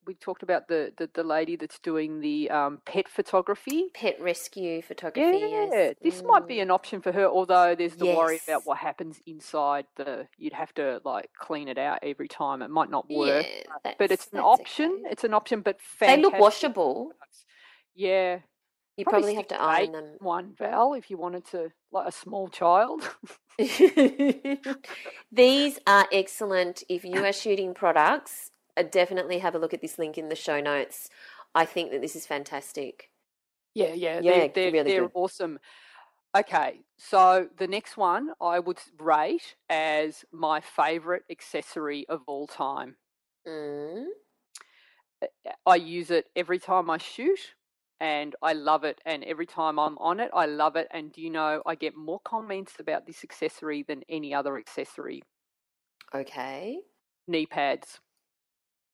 we talked about the, the, the lady that's doing the um, pet photography, pet rescue photography. Yeah, yes. this mm. might be mm. an option for her. Although there's the yes. worry about what happens inside the. You'd have to like clean it out every time. It might not work, yeah, but it's an option. Okay. It's an option, but fantastic. they look washable. Yeah, you probably, probably have to iron them. One Val, if you wanted to, like a small child. *laughs* *laughs* These are excellent. If you are shooting products, definitely have a look at this link in the show notes. I think that this is fantastic. Yeah, yeah, yeah, they're, they're, really they're awesome. Okay, so the next one I would rate as my favorite accessory of all time. Mm. I use it every time I shoot and I love it. And every time I'm on it, I love it. And do you know, I get more comments about this accessory than any other accessory. Okay. Knee pads.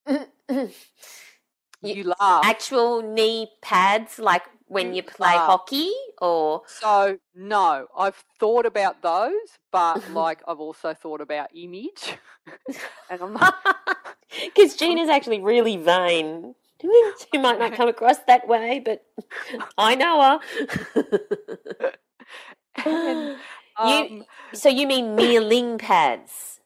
*coughs* you, you laugh. Actual knee pads, like when you play laugh. hockey, or so no, I've thought about those, but *laughs* like I've also thought about image, *laughs* and I'm *laughs* not because Gina's actually really vain. *laughs* she might not come across that way, but *laughs* I know her. and, *laughs* um, you, so you mean kneeling pads?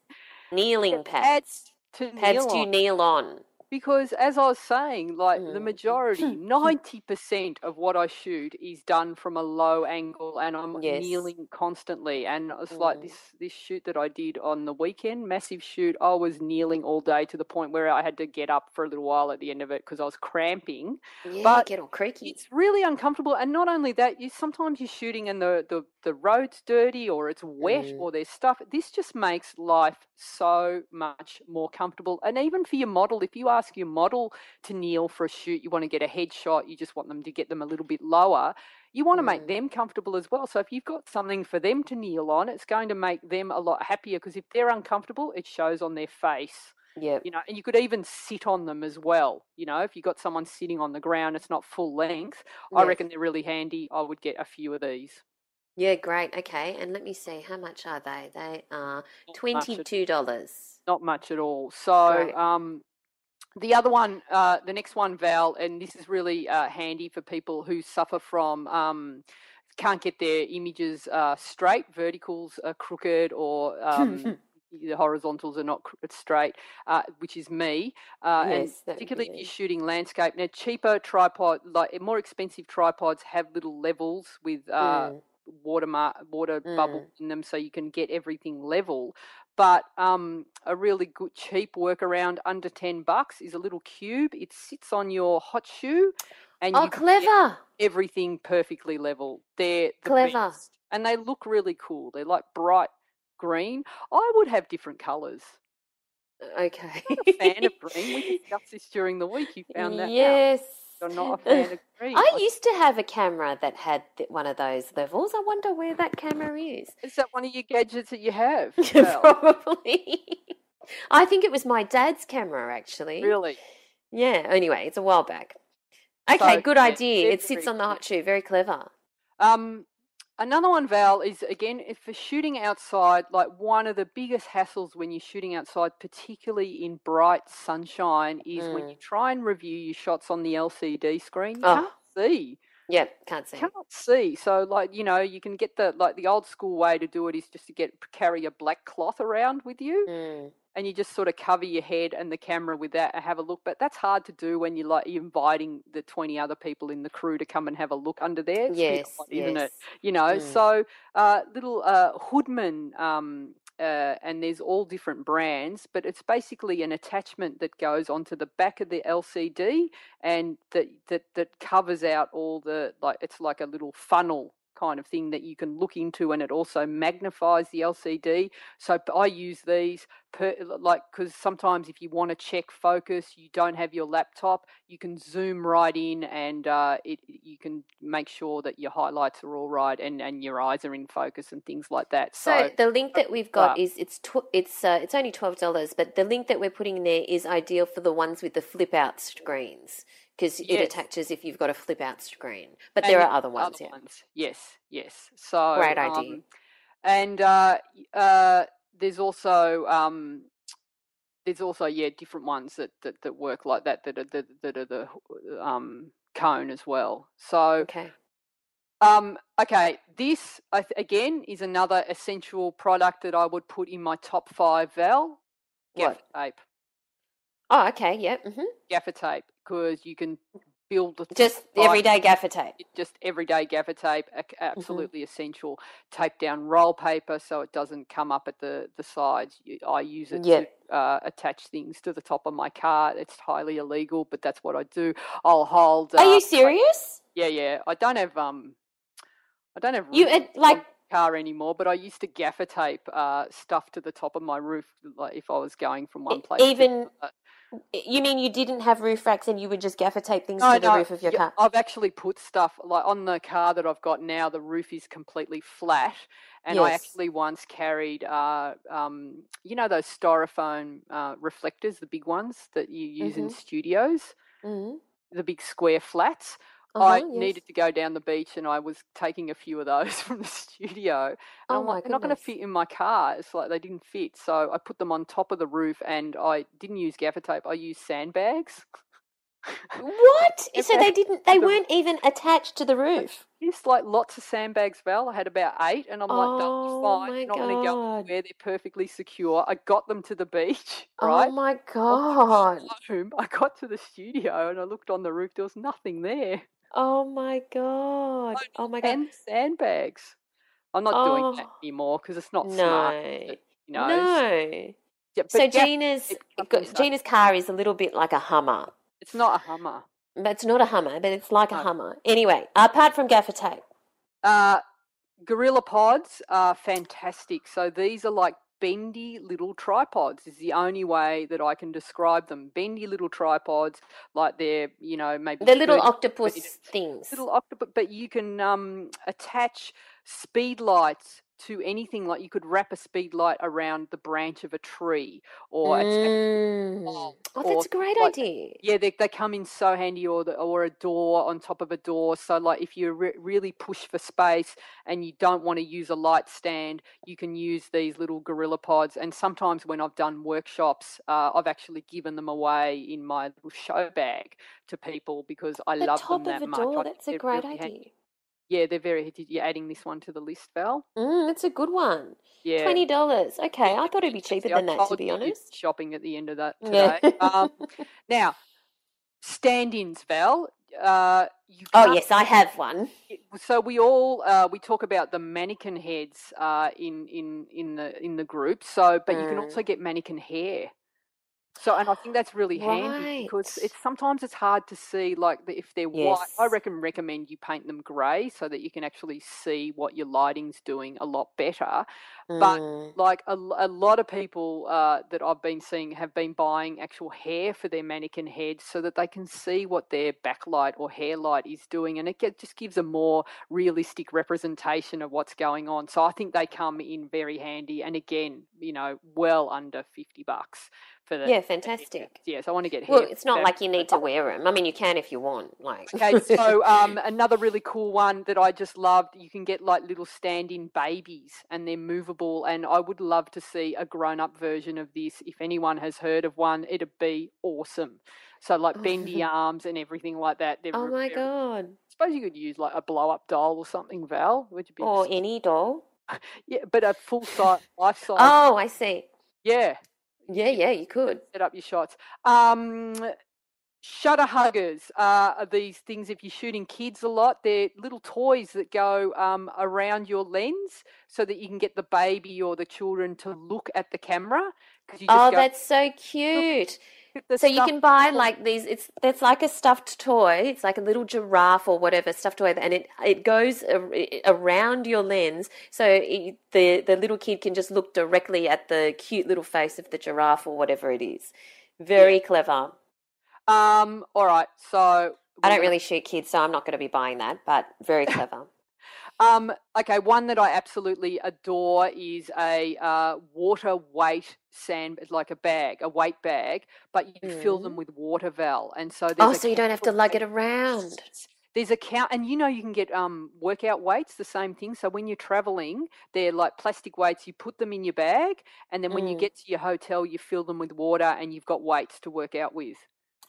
Kneeling pads. Pads to pads kneel to kneel on because as I was saying, like mm. the majority, *laughs* ninety percent of what I shoot is done from a low angle, and I'm yes. kneeling constantly. And it's mm. like this this shoot that I did on the weekend, massive shoot. I was kneeling all day to the point where I had to get up for a little while at the end of it because I was cramping. Yeah, but get all creaky. It's really uncomfortable, and not only that, you sometimes you're shooting and the the the road's dirty or it's wet mm. or there's stuff. This just makes life so much more comfortable. And even for your model, if you ask your model to kneel for a shoot, you want to get a headshot, you just want them to get them a little bit lower. You want to mm. make them comfortable as well. So if you've got something for them to kneel on, it's going to make them a lot happier because if they're uncomfortable, it shows on their face. Yeah. You know, and you could even sit on them as well. You know, if you've got someone sitting on the ground, it's not full length. I reckon they're really handy. I would get a few of these. Yeah, great. Okay, and let me see how much are they? They are twenty-two dollars. Not much at all. So, um, the other one, uh, the next one, Val, and this is really uh, handy for people who suffer from um, can't get their images uh, straight, verticals are crooked, or um, *laughs* the horizontals are not straight, uh, which is me. Uh, yes, and particularly if you're shooting landscape. Now, cheaper tripod, like more expensive tripods, have little levels with uh, mm water mar- water Mm. bubble in them, so you can get everything level. But um, a really good cheap workaround under ten bucks is a little cube. It sits on your hot shoe, and Oh, you can get clever. everything perfectly level. They're the Clever. best. and they look really cool. They're like bright green. I would have different colours. Okay. I'm not a fan of *laughs* green. We discussed this during the week. You found that out. You're not a *laughs* fan of. I used to have a camera that had one of those levels. I wonder where that camera is. Is that one of your gadgets that you have? *laughs* Probably. *laughs* I think it was my dad's camera, actually. really? Yeah. Anyway, it's a while back. Okay, So, good yeah, idea. It sits on the hot shoe. Very clever. Um, another one, Val, is again if for shooting outside. Like one of the biggest hassles when you're shooting outside, particularly in bright sunshine, is when Mm. you try and review your shots on the LCD screen. You Oh. can't see. Yeah, can't see. Can't see. So, like you know, you can get the like the old school way to do it is just to get carry a black cloth around with you, Mm. And you just sort of cover your head and the camera with that and have a look. But that's hard to do when you're like you're inviting the twenty other people in the crew to come and have a look under there. A bit Yes, isn't yes. it? You know, Mm. so uh, little uh, Hoodman, um, uh, and there's all different brands, but it's basically an attachment that goes onto the back of the LCD and that that that covers out all the like it's like a little funnel kind of thing that you can look into and it also magnifies the LCD so I use these per, like because sometimes if you want to check focus you don't have your laptop you can zoom right in and uh, it you can make sure that your highlights are all right and and your eyes are in focus and things like that. So so, the link that we've got uh, is it's tw- it's uh, it's only twelve dollars, but the link that we're putting in there is ideal for the ones with the flip out screens because it Yes. attaches if you've got a flip out screen. But And there are other ones, yeah. ones. Yes, yes. So Great idea. um, and uh, uh, there's also um, there's also yeah different ones that, that, that work like that that are that, that are the um, cone as well. So Okay. um, okay, this again is another essential product that I would put in my top five. Val, gaffer What? tape, Oh, okay. Yeah. hmm gaffer tape, because you can build the Just five- everyday gaffer tape. just everyday gaffer tape, ac- Mm-hmm. absolutely essential. Tape down roll paper so it doesn't come up at the, the sides. I use it Yeah. to uh, attach things to the top of my car. It's highly illegal, but that's what I do. I'll hold. Are uh, you serious? Yeah, yeah. I don't have um, I don't have You like car anymore, but I used to gaffer tape uh, stuff to the top of my roof, like if I was going from one place. to even you mean you didn't have roof racks and you would just gaffer tape things No, to the no, roof of your yeah, car? I've actually put stuff like on the car that I've got now. The roof is completely flat, and I actually once carried, uh, um, you know, those styrofoam uh, reflectors, the big ones that you use in Mhm. studios, Mm-hmm. the big square flats. Uh-huh, I yes. needed to go down the beach, and I was taking a few of those *laughs* from the studio. And Oh I'm my like, they're not going to fit in my car. It's like they didn't fit, so I put them on top of the roof, and I didn't use gaffer tape. I used sandbags. What? *laughs* So they- didn't? They the- weren't even attached to the roof. Just like lots of sandbags, Val. I had about eight, and I'm like, Oh be fine. They're not going to go anywhere. They're perfectly secure. I got them to the *laughs* beach, right? Oh my god! I got to the studio and I looked on the roof. There was nothing there. Oh my god! Oh my god! And sandbags. I'm not doing that Oh. anymore because it's not No, smart. You know. no. Yeah, So Gina's it go- fucking sucks. Gina's car is a little bit like a Hummer, it's not a Hummer. but it's not a Hummer, but it's like a Hummer. Anyway, apart from gaffer tape, Uh, Gorilla Pods are fantastic. So these are like bendy little tripods is the only way that I can describe them. Bendy little tripods, like they're, you know, maybe the little octopus things. little octopus, but you can um, attach speed lights to anything. Like you could wrap a speed light around the branch of a tree, or Mm. Oh, Oh, that's a great like- idea. yeah, they, they come in so handy, or the, or a door on top of a door. So like if you re- really push for space and you don't want to use a light stand, you can use these little Gorilla Pods. And sometimes when I've done workshops, uh, I've actually given them away in my little show bag to people because I the love top them of that a much. door. I That's a great really handy. Yeah, they're very. You're adding this one to the list, Val? Mm, that's a good one. Yeah. Twenty dollars. Okay, I thought it'd be *laughs* cheaper See, I than that, to be honest. Shopping at the end of that Yeah. today. um, *laughs* now, stand-ins, Val. uh, Oh yes, I have one. so we all uh, we talk about the mannequin heads uh, in in in the in the group. So, but you can Mm. also get mannequin hair. So, and I think that's really handy because it's sometimes it's hard to see like if they're white. I Yes. reckon recommend you paint them grey so that you can actually see what your lighting's doing a lot better. But Mm. like a lot of people uh, that I've been seeing have been buying actual hair for their mannequin heads so that they can see what their backlight or hair light is doing, and it get, just gives a more realistic representation of what's going on. So I think they come in very handy, and again, you know, well under fifty bucks for the Yeah, for the hair fantastic. Yes, I want to get. Well, it's not like you need to wear them. I mean, you can if you want. Like, Okay, so *laughs* um, another really cool one that I just loved, you can get like little stand-in babies and they're movable and I would love to see a grown-up version of this. If anyone has heard of one, it'd be awesome. So like bendy *laughs* arms and everything like that. They're oh my god, suppose you could use like a blow-up doll or something, Val. Would you be or any doll. *laughs* yeah, but a full-size life-size. Oh, I see. Yeah, Yeah, yeah, you could. set up your shots. Um, shutter huggers uh, are these things. If you're shooting kids a lot, they're little toys that go um, around your lens so that you can get the baby or the children to look at the camera. You just Oh, go, that's so cute. "Look *laughs* at the So you can buy like these. It's it's like a stuffed toy. It's like a little giraffe or whatever stuffed toy, and it it goes ar- around your lens, so it, the the little kid can just look directly at the cute little face of the giraffe or whatever it is. Very clever. Um, all right, so I don't really shoot kids, so I'm not going to be buying that, but very *laughs* clever. Um, okay, one that I absolutely adore is a uh, water weight sand, like a bag, a weight bag, but you fill them with water, Val, and so there's oh, so you don't have to lug it around. There's a count, and you know you can get um workout weights, the same thing. So when you're traveling, they're like plastic weights. You put them in your bag, and then when you Mm. get to your hotel, you fill them with water, and you've got weights to work out with.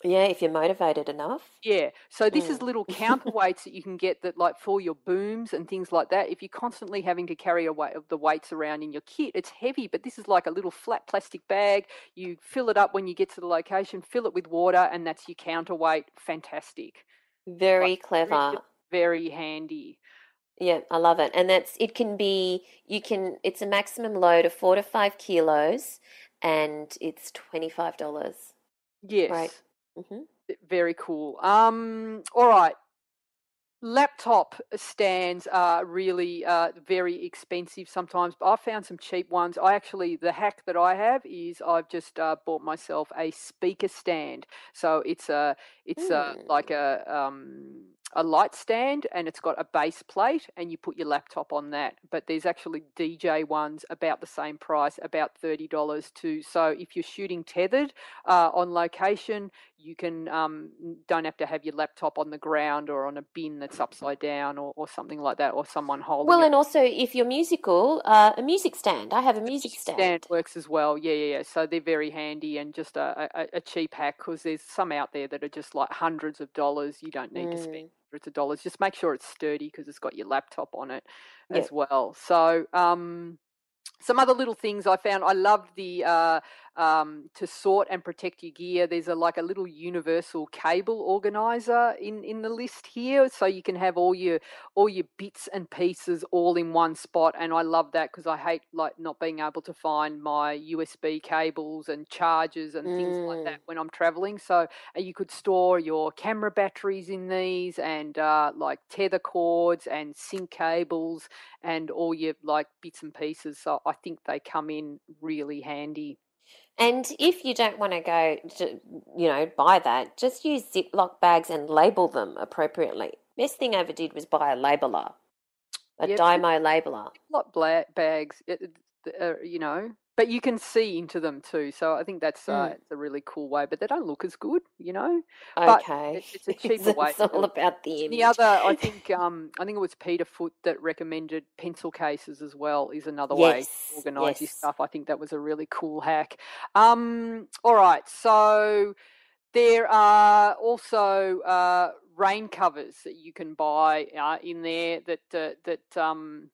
Yeah, if you're motivated enough. Yeah. So this is Mm. little counterweights *laughs* that you can get that like for your booms and things like that. If you're constantly having to carry a weight of the weights around in your kit, it's heavy, but this is like a little flat plastic bag. You fill it up when you get to the location, fill it with water, and that's your counterweight. Fantastic. Very Really clever. Very handy. Yeah, I love it. And that's it can be you can it's a maximum load of four to five kilos and it's twenty five dollars. Yes. Hmm Very cool. Um, all right. Laptop stands are really uh, very expensive sometimes, but I've found some cheap ones. I actually, the hack that I have is I've just uh, bought myself a speaker stand. So it's a, it's a, Mm. like a, um, a light stand and it's got a base plate and you put your laptop on that. But there's actually DJ ones about the same price, about $30 too. So if you're shooting tethered uh, on location, you can um, don't have to have your laptop on the ground or on a bin that's upside down or, or something like that, or someone holding Well, it. and also if you're musical, uh, a music stand. I have a music stand. stand works as well. Yeah, yeah, yeah. So they're very handy and just a, a, a cheap hack because there's some out there that are just like hundreds of dollars. You don't need to spend Mm. Hundreds of dollars. Just make sure it's sturdy because it's got your laptop on it Yeah. as well. So um, some other little things I found. I love the uh, um, to sort and protect your gear. There's a like a little universal cable organizer in in the list here, so you can have all your all your bits and pieces all in one spot. And I love that because I hate like not being able to find my USB cables and chargers and things like Mm. that when I'm traveling. So uh, you could store your camera batteries in these and uh, like tether cords and sync cables and all your like bits and pieces. So I think they come in really handy. And if you don't want to go, to, you know, buy that, just use Ziploc bags and label them appropriately. Best thing I ever did was buy a labeler, a Yep. Dymo labeler. Bla- bags, it- uh, you know, but you can see into them too. So I think that's uh, Mm. it's a really cool way. But they don't look as good, you know. Okay, it- it's a *laughs* cheaper way it's all about the image. The other, I think, *laughs* um, I think it was Peter Foot that recommended pencil cases as well. Is another way to organise your stuff. I think that was a really cool hack. Um, all right, so there are also uh, rain covers that you can buy uh, in there that uh, that um,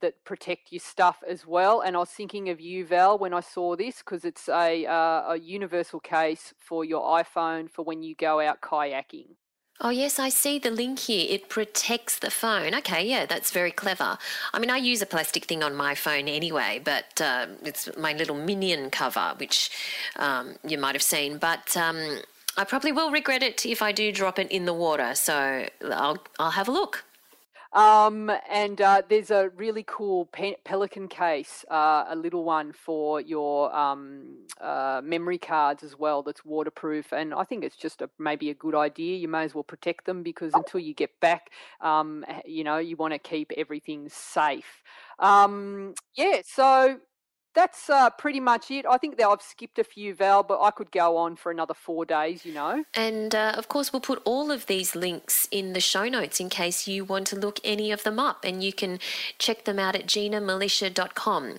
that protect your stuff as well. And I was thinking of you, Val, when I saw this because it's a uh, a universal case for your iPhone for when you go out kayaking. Oh, yes, I see the link here. It protects the phone. Okay, yeah, that's very clever. I mean, I use a plastic thing on my phone anyway, but uh, it's my little minion cover, which um, you might have seen. But um, I probably will regret it if I do drop it in the water. So I'll, I'll have a look. Um, and uh, there's a really cool pe- Pelican case, uh, a little one for your um, uh, memory cards as well. That's waterproof, and I think it's just a, maybe a good idea. You may as well protect them because until you get back, um, you know, you want to keep everything safe. Um, yeah, so that's uh, pretty much it. I think that I've skipped a few, Val, but I could go on for another four days, you know. And uh, of course, we'll put all of these links in the show notes in case you want to look any of them up, and you can check them out at ginamilicia.com.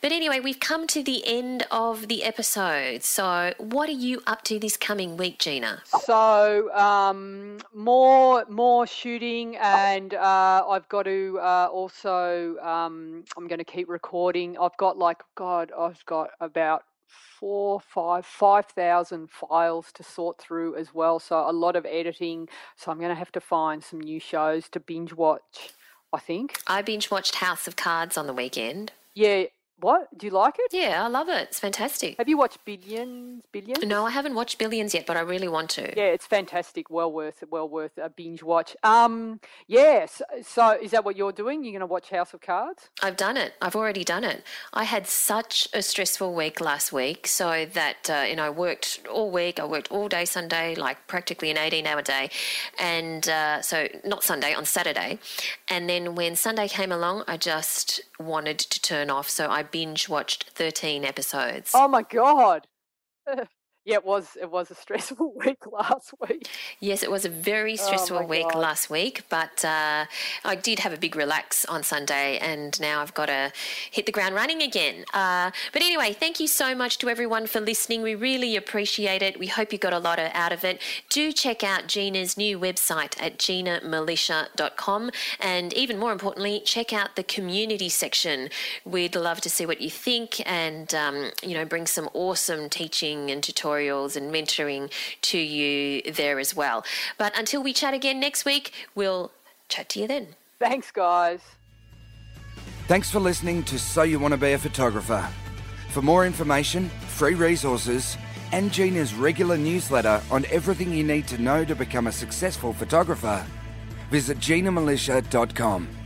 But anyway, we've come to the end of the episode. So, what are you up to this coming week, Gina? So, um, more more shooting, and uh, I've got to uh, also. Um, I'm going to keep recording. I've got like God, I've got about four, five, five thousand files to sort through as well. So a lot of editing. So I'm going to have to find some new shows to binge watch. I think I binge watched House of Cards on the weekend. Yeah. What? Do you like it? Yeah, I love it. It's fantastic. Have you watched Billions? Billions? No, I haven't watched Billions yet, but I really want to. Yeah, it's fantastic. Well worth well worth a binge watch. Um, yes. Yeah, so, so, is that what you're doing? You're going to watch House of Cards? I've done it. I've already done it. I had such a stressful week last week, so that uh, you know, I worked all week. I worked all day Sunday, like practically an 18-hour day, and uh, so not Sunday on Saturday, and then when Sunday came along, I just wanted to turn off. So I binge watched 13 episodes. Oh my God. *laughs* Yeah, it was. It was a stressful *laughs* week last week. Yes, it was a very oh stressful oh week God. last week, but uh, I did have a big relax on Sunday, and now I've got to hit the ground running again. Uh, but anyway, thank you so much to everyone for listening. We really appreciate it. We hope you got a lot out of it. Do check out Gina's new website at ginamilicia.com, and even more importantly, check out the community section. We'd love to see what you think, and um, you know, bring some awesome teaching and tutorials tutorials and mentoring to you there as well. But until we chat again next week, we'll chat to you then. Thanks, guys. Thanks for listening to So You Want to Be a Photographer. For more information, free resources, and Gina's regular newsletter on everything you need to know to become a successful photographer, visit ginamilicia.com.